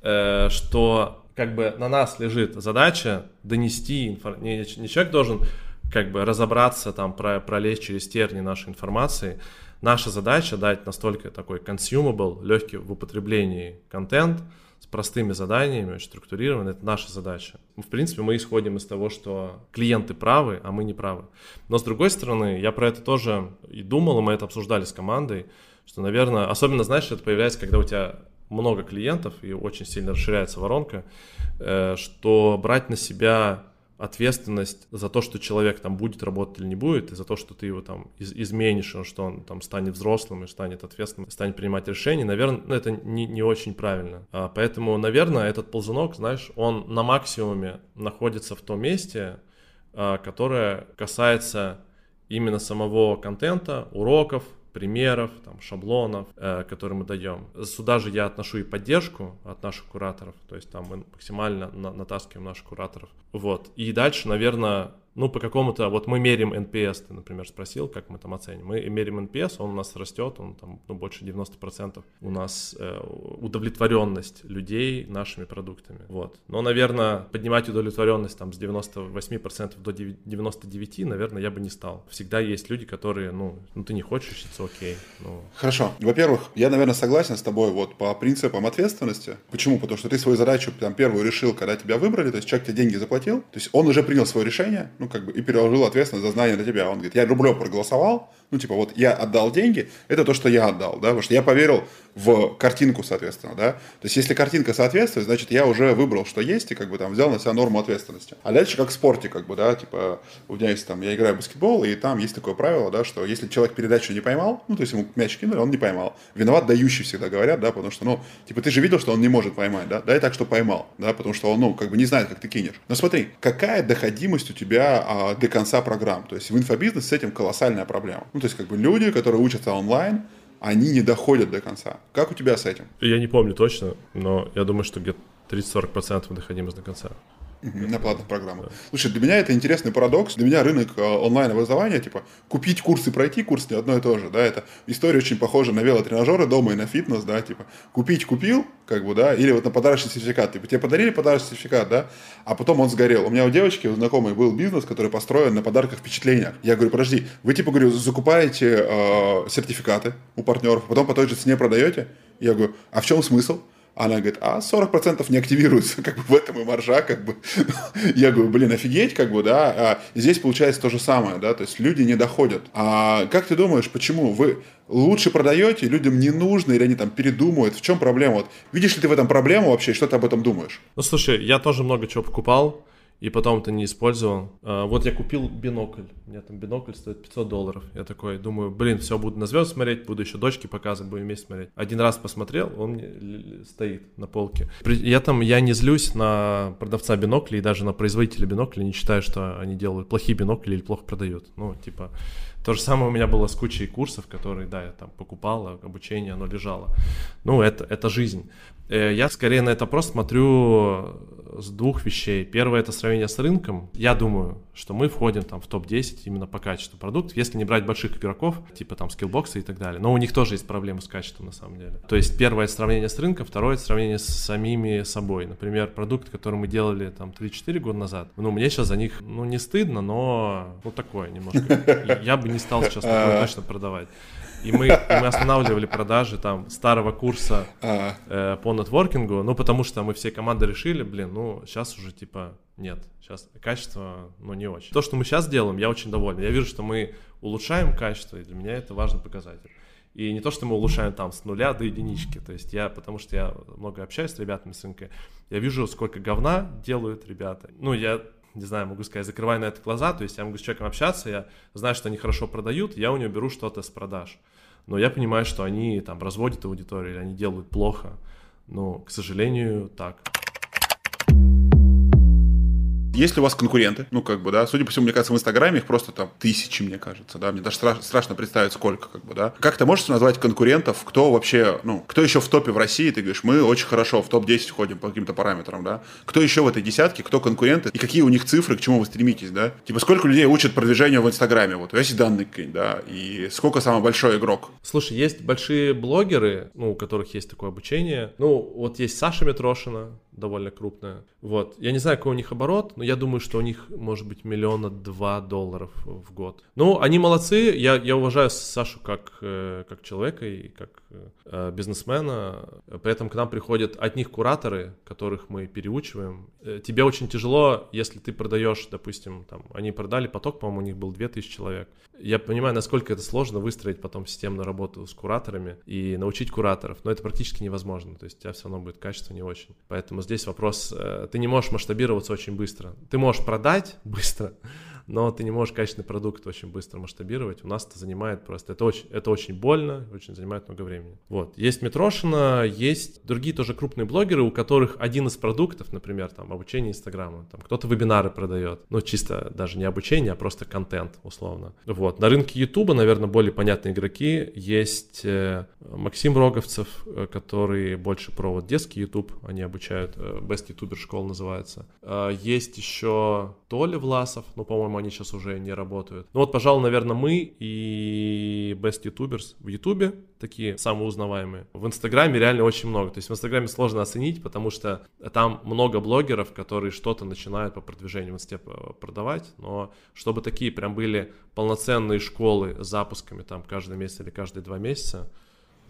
Э, что как бы на нас лежит задача донести информацию. Не, не человек должен как бы разобраться, там, про, пролезть через терни нашей информации. Наша задача дать настолько такой consumable, легкий в употреблении контент с простыми заданиями, очень структурированный. Это наша задача. В принципе, мы исходим из того, что клиенты правы, а мы не правы. Но с другой стороны, я про это тоже и думал, и мы это обсуждали с командой, что, наверное, особенно, знаешь, это появляется, когда у тебя много клиентов и очень сильно расширяется воронка, э, что брать на себя ответственность за то, что человек там будет работать или не будет, и за то, что ты его там из изменишь, что он там станет взрослым и станет ответственным, станет принимать решения, наверное, ну, это не, не очень правильно. А, поэтому, наверное, этот ползунок, знаешь, он на максимуме находится в том месте, а, которое касается именно самого контента, уроков, примеров, там, шаблонов, э, которые мы даем. Сюда же я отношу и поддержку от наших кураторов, то есть там мы максимально на, натаскиваем наших кураторов. Вот. И дальше, наверное, ну, по какому-то, вот мы мерим NPS, ты, например, спросил, как мы там оценим. Мы мерим NPS, он у нас растет, он там, ну, больше 90%. У нас э, удовлетворенность людей нашими продуктами, вот. Но, наверное, поднимать удовлетворенность там с 98% до 99, наверное, я бы не стал. Всегда есть люди, которые, ну, ну ты не хочешь учиться, окей. Ну. Хорошо. Во-первых, я, наверное, согласен с тобой вот по принципам ответственности. Почему? Потому что ты свою задачу там первую решил, когда тебя выбрали, то есть человек тебе деньги заплатил, то есть он уже принял свое решение, ну, как бы, и переложил ответственность за знание на тебя. Он говорит, я рублем проголосовал, ну, типа, вот я отдал деньги, это то, что я отдал, да, потому что я поверил в картинку, соответственно, да. То есть, если картинка соответствует, значит, я уже выбрал, что есть, и как бы там взял на себя норму ответственности. А дальше как в спорте, как бы, да, типа, у меня есть там, я играю в баскетбол, и там есть такое правило, да, что если человек передачу не поймал, ну, то есть ему мяч кинули, он не поймал. Виноват дающий всегда говорят, да, потому что, ну, типа, ты же видел, что он не может поймать, да, дай так, что поймал, да, потому что он, ну, как бы не знает, как ты кинешь. Но смотри, какая доходимость у тебя а, до конца программ. То есть в инфобизнесе с этим колоссальная проблема. Ну, то есть как бы люди, которые учатся онлайн, они не доходят до конца. Как у тебя с этим? Я не помню точно, но я думаю, что где-то 30-40% доходимость до конца. На платных программах. Да. Слушай, для меня это интересный парадокс. Для меня рынок э, онлайн-образования, типа, купить курс и пройти курс не одно и то же, да, это история очень похожа на велотренажеры дома и на фитнес, да, типа, купить купил, как бы, да, или вот на подарочный сертификат, типа, тебе подарили подарочный сертификат, да, а потом он сгорел. У меня у девочки, у знакомой был бизнес, который построен на подарках впечатлениях. Я говорю, подожди, вы, типа, говорю, закупаете э, сертификаты у партнеров, потом по той же цене продаете? Я говорю, а в чем смысл? Она говорит, а 40% не активируется, как бы в этом и маржа, как бы. Я говорю, блин, офигеть, как бы, да. А здесь получается то же самое, да, то есть люди не доходят. А как ты думаешь, почему вы лучше продаете, людям не нужно, или они там передумывают? В чем проблема? Вот видишь ли ты в этом проблему вообще, что ты об этом думаешь? Ну, слушай, я тоже много чего покупал, и потом это не использовал. А, вот я купил бинокль. У меня там бинокль стоит 500 долларов. Я такой думаю, блин, все, буду на звезд смотреть, буду еще дочки показывать, будем вместе смотреть. Один раз посмотрел, он мне стоит на полке. Я там, я не злюсь на продавца биноклей и даже на производителя биноклей, не считаю, что они делают плохие бинокли или плохо продают. Ну, типа, то же самое у меня было с кучей курсов, которые, да, я там покупал, обучение, оно лежало. Ну, это, это жизнь. Э, я скорее на это просто смотрю с двух вещей. Первое это сравнение с рынком. Я думаю, что мы входим там в топ-10 именно по качеству продуктов, если не брать больших игроков, типа там скиллбокса и так далее. Но у них тоже есть проблемы с качеством на самом деле. То есть первое это сравнение с рынком, второе это сравнение с самими собой. Например, продукт, который мы делали там 3-4 года назад, ну мне сейчас за них, ну не стыдно, но ну такое немножко. Я бы не стал сейчас такое точно продавать. И мы, и мы останавливали продажи там старого курса э, по нетворкингу, ну, потому что мы все команды решили, блин, ну, сейчас уже типа нет, сейчас качество, ну, не очень. То, что мы сейчас делаем, я очень доволен. Я вижу, что мы улучшаем качество, и для меня это важный показатель. И не то, что мы улучшаем там с нуля до единички. То есть я, потому что я много общаюсь с ребятами с рынка, я вижу, сколько говна делают ребята. Ну, я не знаю, могу сказать, закрываю на это глаза, то есть я могу с человеком общаться, я знаю, что они хорошо продают, я у него беру что-то с продаж но я понимаю, что они там разводят аудиторию или они делают плохо. Но, к сожалению, так. Есть ли у вас конкуренты? Ну, как бы, да, судя по всему, мне кажется, в Инстаграме их просто там тысячи, мне кажется, да, мне даже страш, страшно представить, сколько, как бы, да. Как ты можешь назвать конкурентов, кто вообще, ну, кто еще в топе в России, ты говоришь, мы очень хорошо в топ-10 входим по каким-то параметрам, да. Кто еще в этой десятке, кто конкуренты, и какие у них цифры, к чему вы стремитесь, да. Типа, сколько людей учат продвижению в Инстаграме, вот, есть данные какие да, и сколько самый большой игрок? Слушай, есть большие блогеры, ну, у которых есть такое обучение, ну, вот есть Саша Митрошина, довольно крупная. Вот. Я не знаю, какой у них оборот, но я думаю, что у них может быть миллиона два долларов в год. Ну, они молодцы. Я, я уважаю Сашу как, э, как человека и как э, бизнесмена. При этом к нам приходят от них кураторы, которых мы переучиваем. Э, тебе очень тяжело, если ты продаешь, допустим, там, они продали поток, по-моему, у них был 2000 человек. Я понимаю, насколько это сложно выстроить потом системную работу с кураторами и научить кураторов, но это практически невозможно. То есть у тебя все равно будет качество не очень. Поэтому здесь вопрос, э, ты не можешь масштабироваться очень быстро. Ты можешь продать быстро, но ты не можешь качественный продукт очень быстро масштабировать. У нас это занимает просто, это очень, это очень больно, очень занимает много времени. Вот, есть Митрошина, есть другие тоже крупные блогеры, у которых один из продуктов, например, там, обучение Инстаграма, там, кто-то вебинары продает, ну, чисто даже не обучение, а просто контент, условно. Вот, на рынке Ютуба, наверное, более понятные игроки, есть э, Максим Роговцев, э, который больше про вот детский YouTube, они обучают, э, Best YouTuber школа называется. Есть еще Толя Власов, ну, по-моему, они сейчас уже не работают. Ну вот, пожалуй, наверное, мы и Best YouTubers в Ютубе, такие самые узнаваемые. В Инстаграме реально очень много. То есть в Инстаграме сложно оценить, потому что там много блогеров, которые что-то начинают по продвижению в Инсте продавать, но чтобы такие прям были полноценные школы с запусками там каждый месяц или каждые два месяца,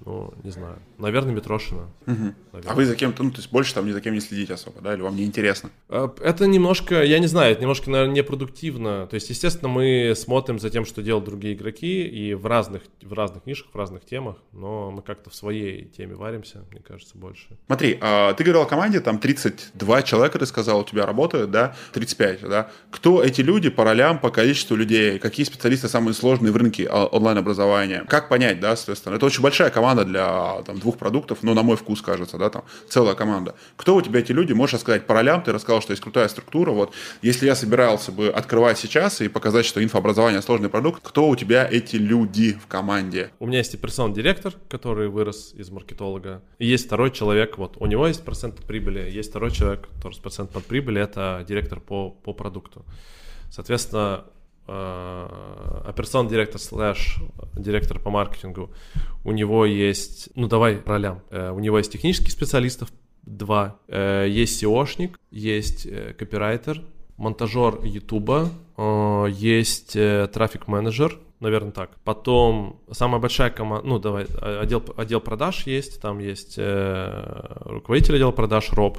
ну, не знаю. Наверное, Митрошина. Угу. Наверное. А вы за кем-то, ну, то есть больше там ни за кем не следите особо, да? Или вам не интересно? А, это немножко, я не знаю, это немножко, наверное, непродуктивно. То есть, естественно, мы смотрим за тем, что делают другие игроки, и в разных, в разных нишах, в разных темах, но мы как-то в своей теме варимся, мне кажется, больше. Смотри, а ты говорил о команде, там 32 человека, ты сказал, у тебя работают, да? 35, да? Кто эти люди по ролям, по количеству людей? Какие специалисты самые сложные в рынке онлайн-образования? Как понять, да, соответственно? Это очень большая команда команда для там, двух продуктов, ну, на мой вкус, кажется, да, там, целая команда. Кто у тебя эти люди? Можешь рассказать по ролям, ты рассказал, что есть крутая структура, вот, если я собирался бы открывать сейчас и показать, что инфообразование сложный продукт, кто у тебя эти люди в команде? У меня есть операционный директор, который вырос из маркетолога, и есть второй человек, вот, у него есть процент от прибыли, есть второй человек, который с процентом от прибыли, это директор по, по продукту. Соответственно, операционный директор слэш директор по маркетингу, у него есть, ну давай ролям, э, у него есть технических специалистов, два, э, есть SEOшник, есть копирайтер, монтажер Ютуба, есть трафик-менеджер, наверное, так. Потом самая большая команда, ну, давай, отдел, отдел продаж есть, там есть э, руководитель отдела продаж Роб.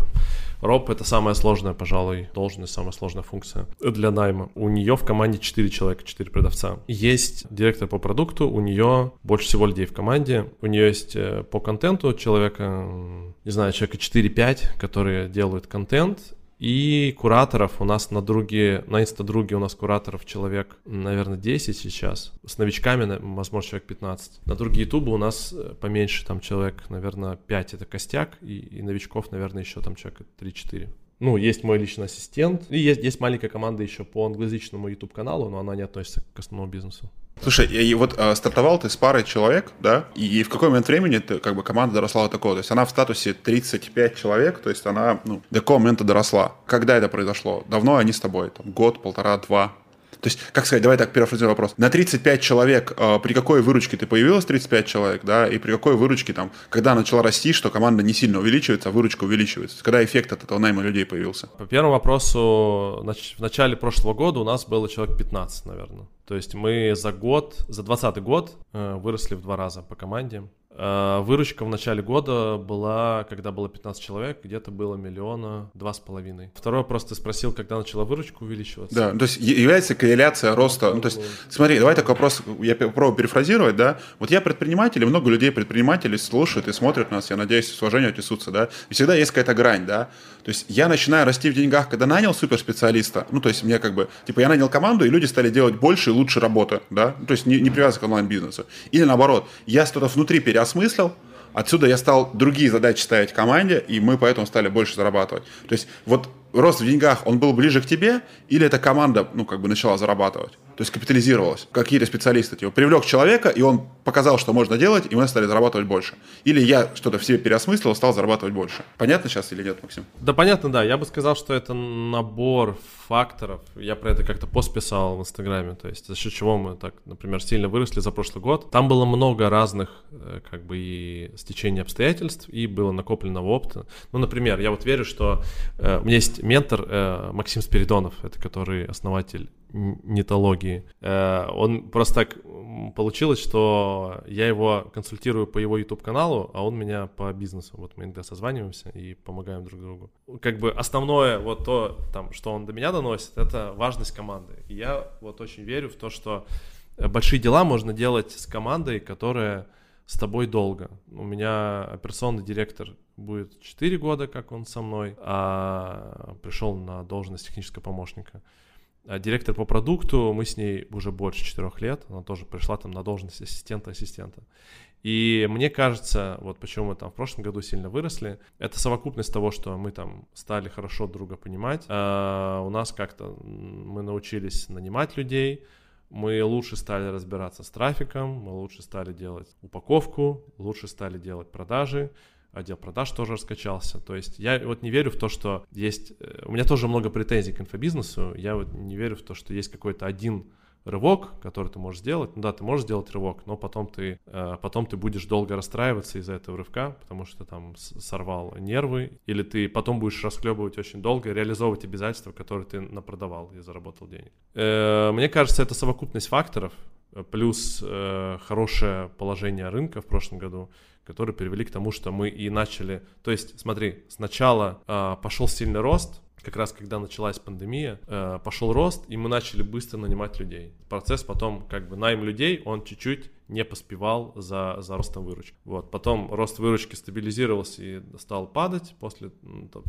Роб — это самая сложная, пожалуй, должность, самая сложная функция для найма. У нее в команде 4 человека, 4 продавца. Есть директор по продукту, у нее больше всего людей в команде. У нее есть э, по контенту человека, не знаю, человека 4-5, которые делают контент, и кураторов у нас на друге, на инстадруге у нас кураторов человек, наверное, 10 сейчас. С новичками, возможно, человек 15. На друге ютуба у нас э, поменьше, там человек, наверное, 5 это костяк, и, и новичков, наверное, еще там человек 3-4. Ну, есть мой личный ассистент, и есть, есть маленькая команда еще по англоязычному YouTube-каналу, но она не относится к основному бизнесу. Слушай, и вот э, стартовал ты с парой человек, да, и в какой момент времени ты, как бы команда доросла до такого? То есть она в статусе 35 человек, то есть она ну, до какого момента доросла? Когда это произошло? Давно они с тобой? Там, год, полтора, два? То есть, как сказать, давай так перефразируем вопрос. На 35 человек, э, при какой выручке ты появилась 35 человек, да, и при какой выручке там, когда начала расти, что команда не сильно увеличивается, а выручка увеличивается? Когда эффект от этого найма людей появился? По первому вопросу, в начале прошлого года у нас было человек 15, наверное. То есть мы за год, за 2020 год э, выросли в два раза по команде. Э, выручка в начале года была, когда было 15 человек, где-то было миллиона два с половиной. Второй вопрос ты спросил, когда начала выручка увеличиваться. Да, то есть является корреляция роста. Ну, то есть, смотри, давай такой вопрос, я попробую перефразировать, да. Вот я предприниматель, и много людей предпринимателей слушают и смотрят нас, я надеюсь, с уважением отнесутся, да. И всегда есть какая-то грань, да. То есть я начинаю расти в деньгах, когда нанял суперспециалиста, ну, то есть мне как бы, типа, я нанял команду, и люди стали делать больше и лучше работы, да, ну, то есть не, не привязываться к онлайн-бизнесу. Или наоборот, я что-то внутри переосмыслил, отсюда я стал другие задачи ставить команде, и мы поэтому стали больше зарабатывать. То есть вот рост в деньгах, он был ближе к тебе, или эта команда, ну, как бы начала зарабатывать? То есть капитализировалась. Какие-то специалисты, типа, привлек человека, и он показал, что можно делать, и мы стали зарабатывать больше. Или я что-то в себе переосмыслил, стал зарабатывать больше. Понятно сейчас или нет, Максим? Да, понятно, да. Я бы сказал, что это набор факторов. Я про это как-то пост писал в Инстаграме. То есть за счет чего мы так, например, сильно выросли за прошлый год. Там было много разных, э, как бы, и стечений обстоятельств, и было накопленного опыта. Ну, например, я вот верю, что э, у меня есть ментор э, Максим Спиридонов, это который основатель нетологии. Э, он просто так получилось, что я его консультирую по его YouTube-каналу, а он меня по бизнесу. Вот мы иногда созваниваемся и помогаем друг другу. Как бы основное вот то, там, что он до меня доносит, это важность команды. И я вот очень верю в то, что большие дела можно делать с командой, которая с тобой долго. У меня операционный директор будет 4 года, как он со мной, а пришел на должность технического помощника. А директор по продукту, мы с ней уже больше четырех лет, она тоже пришла там на должность ассистента-ассистента. И мне кажется, вот почему мы там в прошлом году сильно выросли, это совокупность того, что мы там стали хорошо друга понимать. А у нас как-то мы научились нанимать людей, мы лучше стали разбираться с трафиком, мы лучше стали делать упаковку, лучше стали делать продажи, отдел продаж тоже раскачался. То есть я вот не верю в то, что есть... Э, у меня тоже много претензий к инфобизнесу. Я вот не верю в то, что есть какой-то один рывок, который ты можешь сделать. Ну да, ты можешь сделать рывок, но потом ты, э, потом ты будешь долго расстраиваться из-за этого рывка, потому что там сорвал нервы, или ты потом будешь расхлебывать очень долго, реализовывать обязательства, которые ты напродавал и заработал денег. Э, мне кажется, это совокупность факторов, плюс хорошее положение рынка в прошлом году, которые привели к тому, что мы и начали... То есть, смотри, сначала э, пошел сильный рост, как раз когда началась пандемия, э, пошел рост, и мы начали быстро нанимать людей. Процесс потом, как бы, найм людей, он чуть-чуть не поспевал за, за ростом выручки. Вот. Потом рост выручки стабилизировался и стал падать после,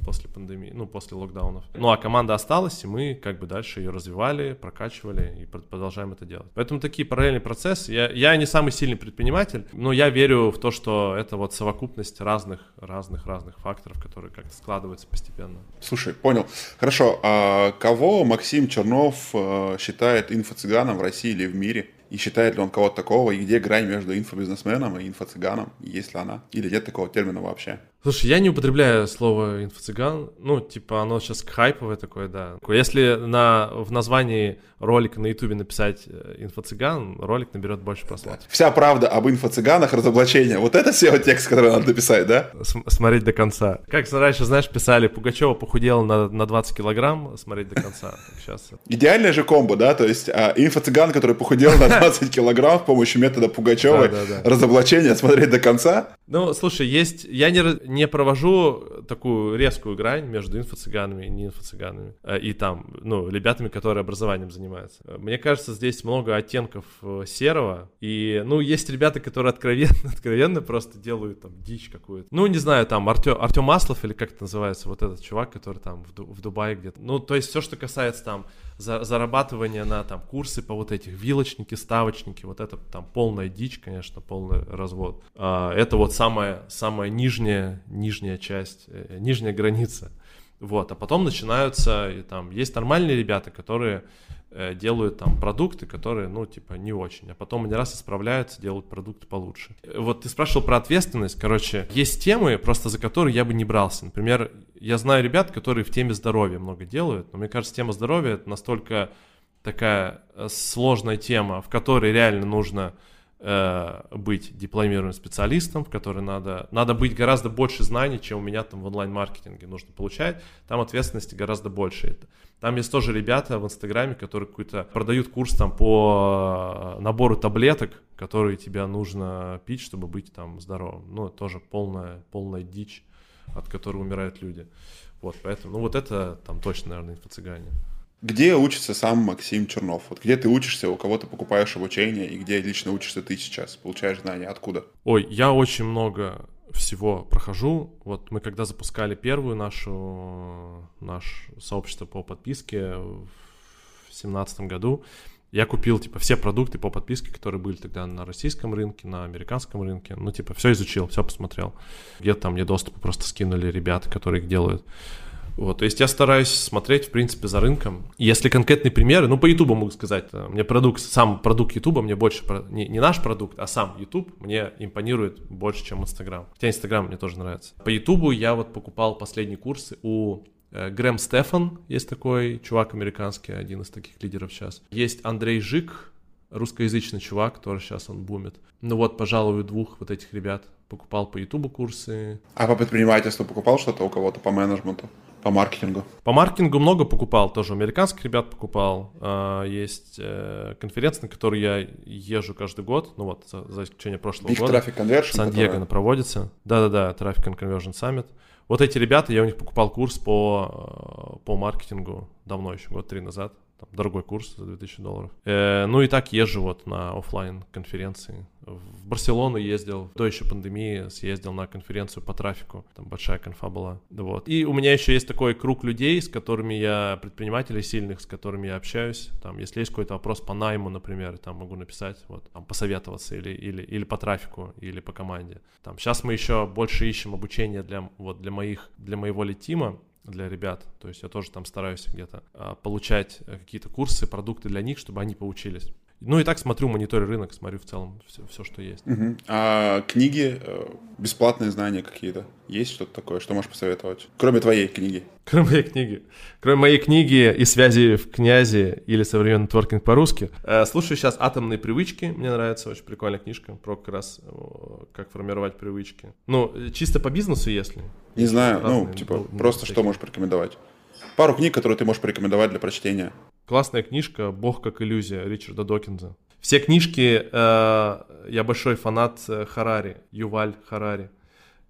после пандемии, ну, после локдаунов. Ну, а команда осталась, и мы как бы дальше ее развивали, прокачивали и продолжаем это делать. Поэтому такие параллельные процессы. Я, я не самый сильный предприниматель, но я верю в то, что это вот совокупность разных, разных, разных факторов, которые как-то складываются постепенно. Слушай, понял. Хорошо, а кого Максим Чернов э, считает инфо-цыганом в России или в мире? И считает ли он кого-то такого? И где грань между инфобизнесменом и инфо-цыганом? Есть ли она? Или нет такого термина вообще? Слушай, я не употребляю слово инфо-цыган. Ну, типа, оно сейчас хайповое такое, да. Если на, в названии ролика на ютубе написать э, инфо-цыган, ролик наберет больше просмотров. Вся правда об инфо-цыганах, разоблачение. Вот это SEO-текст, который надо написать, да? С смотреть до конца. Как раньше, знаешь, писали, Пугачева похудела на, на 20 килограмм, смотреть до конца. Сейчас. Идеальная же комбо, да? То есть а, инфо-цыган, который похудел на 20 килограмм с помощью метода да. разоблачение, смотреть до конца. Ну, слушай, есть... Я не, не провожу такую резкую грань между инфо-цыганами и не инфо-цыганами. Э, и там, ну, ребятами, которые образованием занимаются. Мне кажется, здесь много оттенков э, серого. И, ну, есть ребята, которые откровенно, откровенно просто делают там дичь какую-то. Ну, не знаю, там Артем, Артем Маслов или как это называется, вот этот чувак, который там в, в Дубае где-то. Ну, то есть все, что касается там за, зарабатывания на там курсы по вот этих вилочники, ставочники, вот это там полная дичь, конечно, полный развод. А, это вот самая, самая нижняя, нижняя часть, э, нижняя граница. Вот, а потом начинаются, и там есть нормальные ребята, которые э, делают там продукты, которые, ну, типа, не очень, а потом они раз исправляются, делают продукты получше. Вот ты спрашивал про ответственность, короче, есть темы, просто за которые я бы не брался. Например, я знаю ребят, которые в теме здоровья много делают, но мне кажется, тема здоровья это настолько такая э, сложная тема, в которой реально нужно Э, быть дипломированным специалистом, в который надо, надо быть гораздо больше знаний, чем у меня там в онлайн-маркетинге нужно получать. Там ответственности гораздо больше. Там есть тоже ребята в Инстаграме, которые какой-то продают курс там по набору таблеток, которые тебе нужно пить, чтобы быть там здоровым. Ну, тоже полная, полная дичь, от которой умирают люди. Вот, поэтому, ну, вот это там точно, наверное, инфо-цыгане. Где учится сам Максим Чернов? Вот где ты учишься, у кого ты покупаешь обучение, и где лично учишься ты сейчас? Получаешь знания откуда? Ой, я очень много всего прохожу. Вот мы когда запускали первую нашу, наше сообщество по подписке в семнадцатом году, я купил, типа, все продукты по подписке, которые были тогда на российском рынке, на американском рынке. Ну, типа, все изучил, все посмотрел. Где-то там мне доступ просто скинули ребята, которые их делают. Вот, то есть я стараюсь смотреть, в принципе, за рынком. Если конкретные примеры, ну, по Ютубу могу сказать, э, мне продукт, сам продукт Ютуба мне больше, не, не наш продукт, а сам Ютуб мне импонирует больше, чем Инстаграм. Хотя Инстаграм мне тоже нравится. По Ютубу я вот покупал последние курсы у э, Грэм Стефан, есть такой чувак американский, один из таких лидеров сейчас. Есть Андрей Жик, русскоязычный чувак, тоже сейчас он бумит. Ну вот, пожалуй, двух вот этих ребят покупал по Ютубу курсы. А по предпринимательству покупал что-то у кого-то по менеджменту? По маркетингу? По маркетингу много покупал, тоже американских ребят покупал. А, есть э, конференции, на которые я езжу каждый год, ну вот, за, за исключением прошлого Big года. Traffic Conversion? Сан-Диего которая... проводится. Да-да-да, Traffic and Conversion Summit. Вот эти ребята, я у них покупал курс по, э, по маркетингу давно еще, год три назад. Там, дорогой курс за 2000 долларов. Э, ну и так езжу вот на офлайн конференции в Барселону ездил, до еще пандемии съездил на конференцию по трафику, там большая конфа была, вот. И у меня еще есть такой круг людей, с которыми я, предпринимателей сильных, с которыми я общаюсь, там, если есть какой-то вопрос по найму, например, там могу написать, вот, там, посоветоваться или, или, или по трафику, или по команде. Там, сейчас мы еще больше ищем обучение для, вот, для моих, для моего литима, для ребят. То есть я тоже там стараюсь где-то а, получать какие-то курсы, продукты для них, чтобы они поучились. Ну и так смотрю, мониторю рынок, смотрю в целом все, все что есть. Угу. А книги, э, бесплатные знания какие-то? Есть что-то такое, что можешь посоветовать? Кроме твоей книги. Кроме моей книги. Кроме моей книги и связи в князе или современный нетворкинг по-русски. Э, слушаю сейчас «Атомные привычки». Мне нравится, очень прикольная книжка про как раз как формировать привычки. Ну, чисто по бизнесу, если. Не знаю, ну, типа, просто такие. что можешь порекомендовать? Пару книг, которые ты можешь порекомендовать для прочтения. Классная книжка «Бог как иллюзия» Ричарда Докинза. Все книжки, э, я большой фанат э, Харари, Юваль Харари.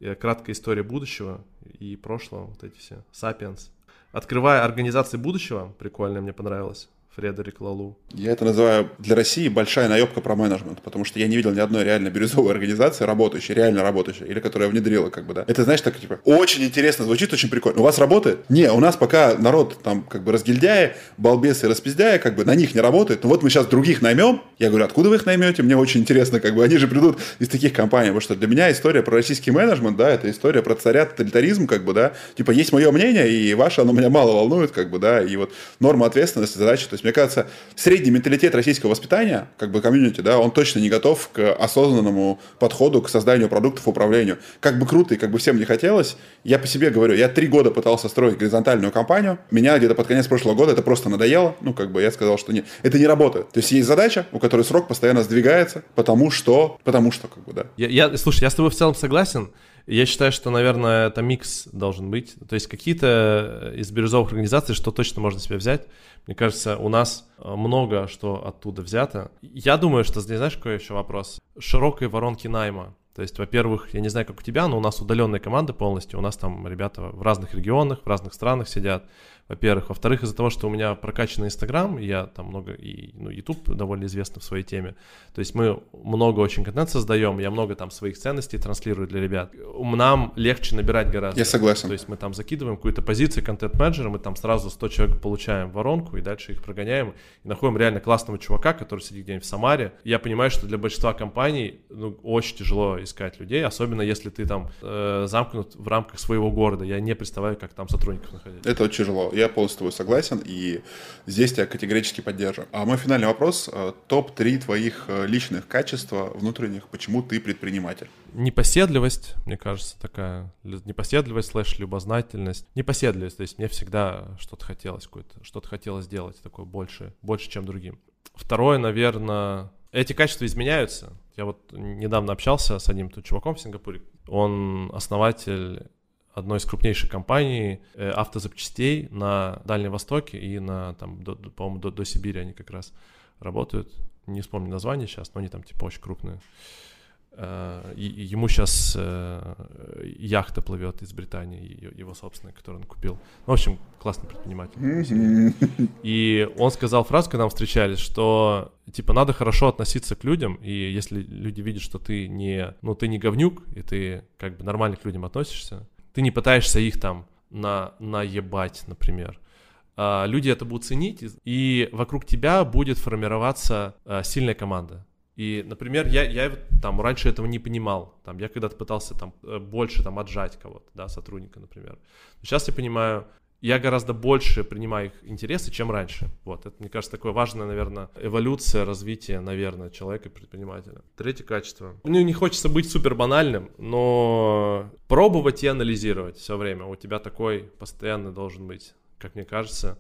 Э, краткая история будущего и прошлого, вот эти все. Сапиенс. Открывая организации будущего, прикольно, мне понравилось. Фредерик Лалу. Я это называю для России большая наебка про менеджмент, потому что я не видел ни одной реально бирюзовой организации, работающей, реально работающей, или которая внедрила, как бы, да. Это, знаешь, так, типа, очень интересно, звучит очень прикольно. У вас работает? Не, у нас пока народ там, как бы, разгильдяя, балбесы, распиздяя, как бы, на них не работает. Ну вот мы сейчас других наймем. Я говорю, откуда вы их наймете? Мне очень интересно, как бы, они же придут из таких компаний, потому что для меня история про российский менеджмент, да, это история про царя тоталитаризм, как бы, да. Типа, есть мое мнение, и ваше, оно меня мало волнует, как бы, да, и вот норма ответственности, задачи. То есть, мне кажется, средний менталитет российского воспитания, как бы комьюнити, да, он точно не готов к осознанному подходу к созданию продуктов, управлению. Как бы круто и как бы всем не хотелось, я по себе говорю, я три года пытался строить горизонтальную компанию, меня где-то под конец прошлого года это просто надоело, ну, как бы я сказал, что нет, это не работает. То есть есть задача, у которой срок постоянно сдвигается, потому что, потому что, как бы, да. Я, я, слушай, я с тобой в целом согласен, я считаю, что, наверное, это микс должен быть. То есть какие-то из бирюзовых организаций, что точно можно себе взять. Мне кажется, у нас много что оттуда взято. Я думаю, что знаешь, какой еще вопрос? Широкой воронки найма. То есть, во-первых, я не знаю, как у тебя, но у нас удаленная команда полностью. У нас там ребята в разных регионах, в разных странах сидят во-первых. Во-вторых, из-за того, что у меня прокачанный Инстаграм, я там много, и ну, YouTube довольно известный в своей теме, то есть мы много очень контент создаем, я много там своих ценностей транслирую для ребят. Нам легче набирать гораздо. Я согласен. То есть мы там закидываем какую-то позицию контент-менеджера, мы там сразу 100 человек получаем воронку, и дальше их прогоняем, и находим реально классного чувака, который сидит где-нибудь в Самаре. Я понимаю, что для большинства компаний ну, очень тяжело искать людей, особенно если ты там э, замкнут в рамках своего города. Я не представляю, как там сотрудников находить. Это очень тяжело я полностью с тобой согласен, и здесь тебя категорически поддерживаю. А мой финальный вопрос. Э, Топ-3 твоих э, личных качеств внутренних, почему ты предприниматель? Непоседливость, мне кажется, такая. Непоседливость слэш любознательность. Непоседливость, то есть мне всегда что-то хотелось что-то хотелось сделать такое больше, больше, чем другим. Второе, наверное, эти качества изменяются. Я вот недавно общался с одним тут чуваком в Сингапуре. Он основатель одной из крупнейших компаний э, автозапчастей на Дальнем Востоке и на, там, до, по-моему, до, до Сибири они как раз работают. Не вспомню название сейчас, но они там типа очень крупные. Э, и, ему сейчас э, яхта плывет из Британии, его собственная, которую он купил. Ну, в общем, классный предприниматель. И он сказал фразу, когда мы встречались, что типа надо хорошо относиться к людям, и если люди видят, что ты не, ну, ты не говнюк, и ты как бы нормально к людям относишься, ты не пытаешься их там на, наебать, например. А, люди это будут ценить, и вокруг тебя будет формироваться а, сильная команда. И, например, я, я там раньше этого не понимал. Там, я когда-то пытался там э, больше там отжать кого-то, да, сотрудника, например. Сейчас я понимаю, я гораздо больше принимаю их интересы, чем раньше. Вот, это, мне кажется, такое важное, наверное, эволюция, развитие, наверное, человека предпринимателя. Третье качество. Ну, не хочется быть супер банальным, но пробовать и анализировать все время. У тебя такой постоянно должен быть, как мне кажется,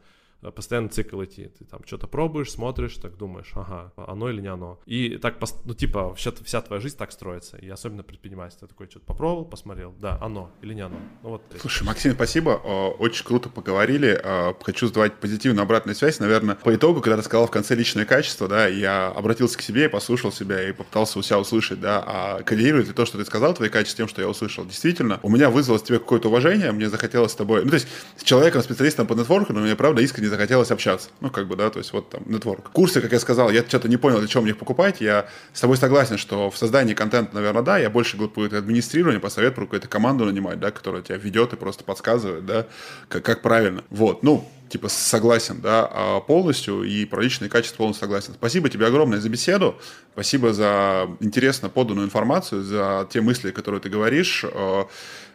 постоянно цикл идти. Ты там что-то пробуешь, смотришь, так думаешь, ага, оно или не оно. И так, ну, типа, вся, вся твоя жизнь так строится. И особенно предпринимательство. Ты такой что-то попробовал, посмотрел, да, оно или не оно. Ну, вот. Слушай, Максим, спасибо. Очень круто поговорили. Хочу задавать позитивную обратную связь. Наверное, по итогу, когда ты сказал в конце личное качество, да, я обратился к себе, послушал себя и попытался у себя услышать, да, а коррелирует ли то, что ты сказал, твои качества, тем, что я услышал. Действительно, у меня вызвалось тебе какое-то уважение, мне захотелось с тобой, ну, то есть с человеком, специалистом по нетворкингу, мне, правда, искренне захотелось общаться. Ну, как бы, да, то есть вот там нетворк. Курсы, как я сказал, я что-то не понял, для чего мне их покупать. Я с тобой согласен, что в создании контента, наверное, да, я больше буду будет администрирование, посоветую про какую-то команду нанимать, да, которая тебя ведет и просто подсказывает, да, как, как правильно. Вот, ну, типа согласен, да, а полностью и про личные качества полностью согласен. Спасибо тебе огромное за беседу, спасибо за интересно поданную информацию, за те мысли, которые ты говоришь.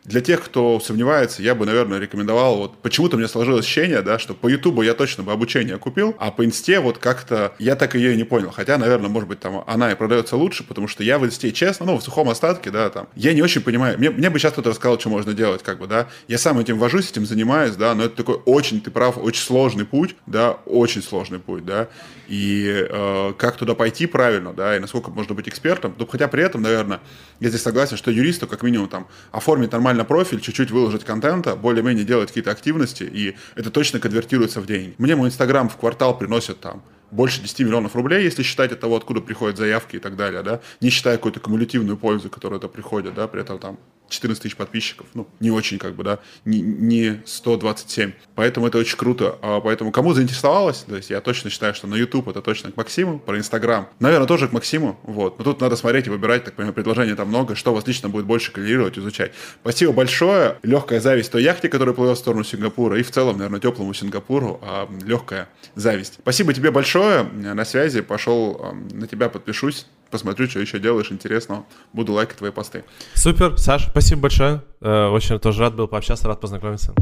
Для тех, кто сомневается, я бы, наверное, рекомендовал, вот почему-то меня сложилось ощущение, да, что по Ютубу я точно бы обучение купил, а по Инсте вот как-то я так ее и не понял. Хотя, наверное, может быть, там она и продается лучше, потому что я в Инсте, честно, ну, в сухом остатке, да, там, я не очень понимаю. Мне, мне бы сейчас кто-то рассказал, что можно делать, как бы, да. Я сам этим вожусь, этим занимаюсь, да, но это такой очень, ты прав, очень сложный путь, да, очень сложный путь, да. И э, как туда пойти правильно, да, и насколько можно быть экспертом. Ну, хотя при этом, наверное, я здесь согласен, что юристу, как минимум, там, оформить нормально профиль, чуть-чуть выложить контента, более-менее делать какие-то активности, и это точно конвертируется в деньги. Мне мой Инстаграм в квартал приносит там больше 10 миллионов рублей, если считать от того, откуда приходят заявки и так далее, да, не считая какую-то кумулятивную пользу, которая это приходит, да, при этом там 14 тысяч подписчиков. Ну, не очень как бы, да, не, не 127. Поэтому это очень круто. А поэтому кому заинтересовалось, то есть я точно считаю, что на YouTube это точно к Максиму, про Instagram, наверное, тоже к Максиму, вот. Но тут надо смотреть и выбирать, так понимаю, предложений там много, что вас лично будет больше коррелировать, изучать. Спасибо большое. Легкая зависть той яхте, которая плывет в сторону Сингапура, и в целом, наверное, теплому Сингапуру, а легкая зависть. Спасибо тебе большое. На связи. Пошел на тебя подпишусь посмотрю, что еще делаешь интересного. Буду лайкать твои посты. Супер, Саш, спасибо большое. Э, очень тоже рад был пообщаться, рад познакомиться.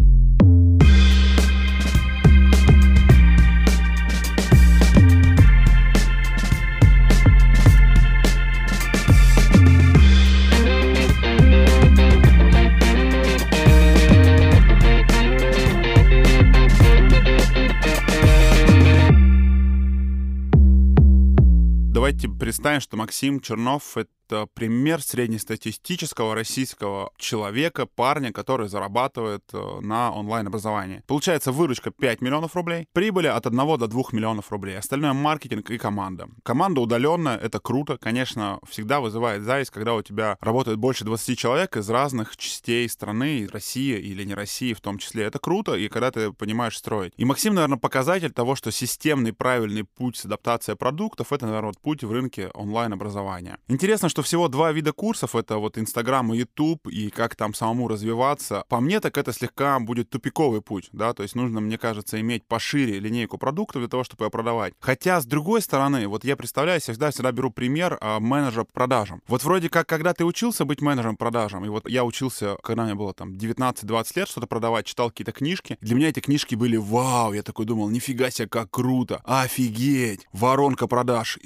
Давайте представим, что Максим Чернов — это пример среднестатистического российского человека, парня, который зарабатывает э, на онлайн-образовании. Получается выручка 5 миллионов рублей, прибыли от 1 до 2 миллионов рублей. Остальное маркетинг и команда. Команда удаленная, это круто. Конечно, всегда вызывает зависть, когда у тебя работает больше 20 человек из разных частей страны, России или не России в том числе. Это круто, и когда ты понимаешь строить. И Максим, наверное, показатель того, что системный правильный путь с адаптацией продуктов, это, наверное, путь в рынке онлайн-образования. Интересно, что всего два вида курсов, это вот Инстаграм и Ютуб, и как там самому развиваться. По мне, так это слегка будет тупиковый путь, да, то есть нужно, мне кажется, иметь пошире линейку продуктов для того, чтобы ее продавать. Хотя, с другой стороны, вот я представляю, всегда, всегда беру пример а, менеджера по продажам. Вот вроде как, когда ты учился быть менеджером продажам, и вот я учился, когда мне было там 19-20 лет что-то продавать, читал какие-то книжки, для меня эти книжки были вау, я такой думал, нифига себе, как круто, офигеть, воронка продаж,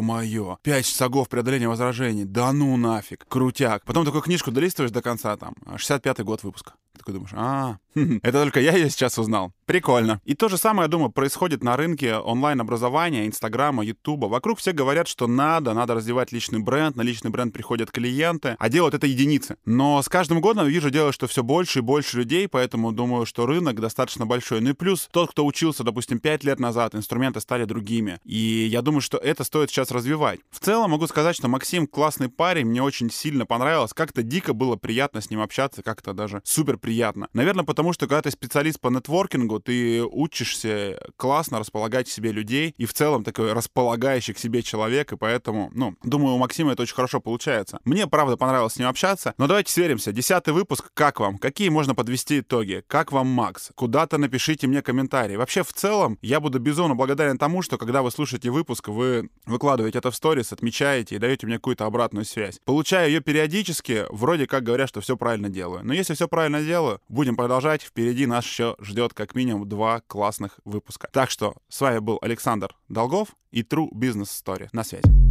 ё-моё, 5 шагов преодоления возражений. Да ну нафиг. Крутяк. Потом такую книжку долистываешь до конца, там, 65-й год выпуска. Такой думаешь, а, это только я ее сейчас узнал. Прикольно. И то же самое, я думаю, происходит на рынке онлайн-образования, Инстаграма, Ютуба. Вокруг все говорят, что надо, надо развивать личный бренд, на личный бренд приходят клиенты, а делают это единицы. Но с каждым годом вижу, делаю, что все больше и больше людей, поэтому думаю, что рынок достаточно большой. Ну и плюс тот, кто учился, допустим, 5 лет назад, инструменты стали другими. И я думаю, что это стоит сейчас развивать. В целом могу сказать, что Максим классный парень, мне очень сильно понравилось. Как-то дико было приятно с ним общаться, как-то даже супер приятно. Наверное, потому что когда ты специалист по нетворкингу, ты учишься классно располагать к себе людей и в целом такой располагающий к себе человек, и поэтому, ну, думаю, у Максима это очень хорошо получается. Мне, правда, понравилось с ним общаться, но давайте сверимся. Десятый выпуск, как вам? Какие можно подвести итоги? Как вам Макс? Куда-то напишите мне комментарии. Вообще, в целом, я буду безумно благодарен тому, что когда вы слушаете выпуск, вы выкладываете это в сторис, отмечаете и даете мне какую-то обратную связь. Получаю ее периодически, вроде как говорят, что все правильно делаю. Но если все правильно делаю, будем продолжать. Впереди нас еще ждет как минимум два классных выпуска. Так что с вами был Александр Долгов и True Business Story. На связи.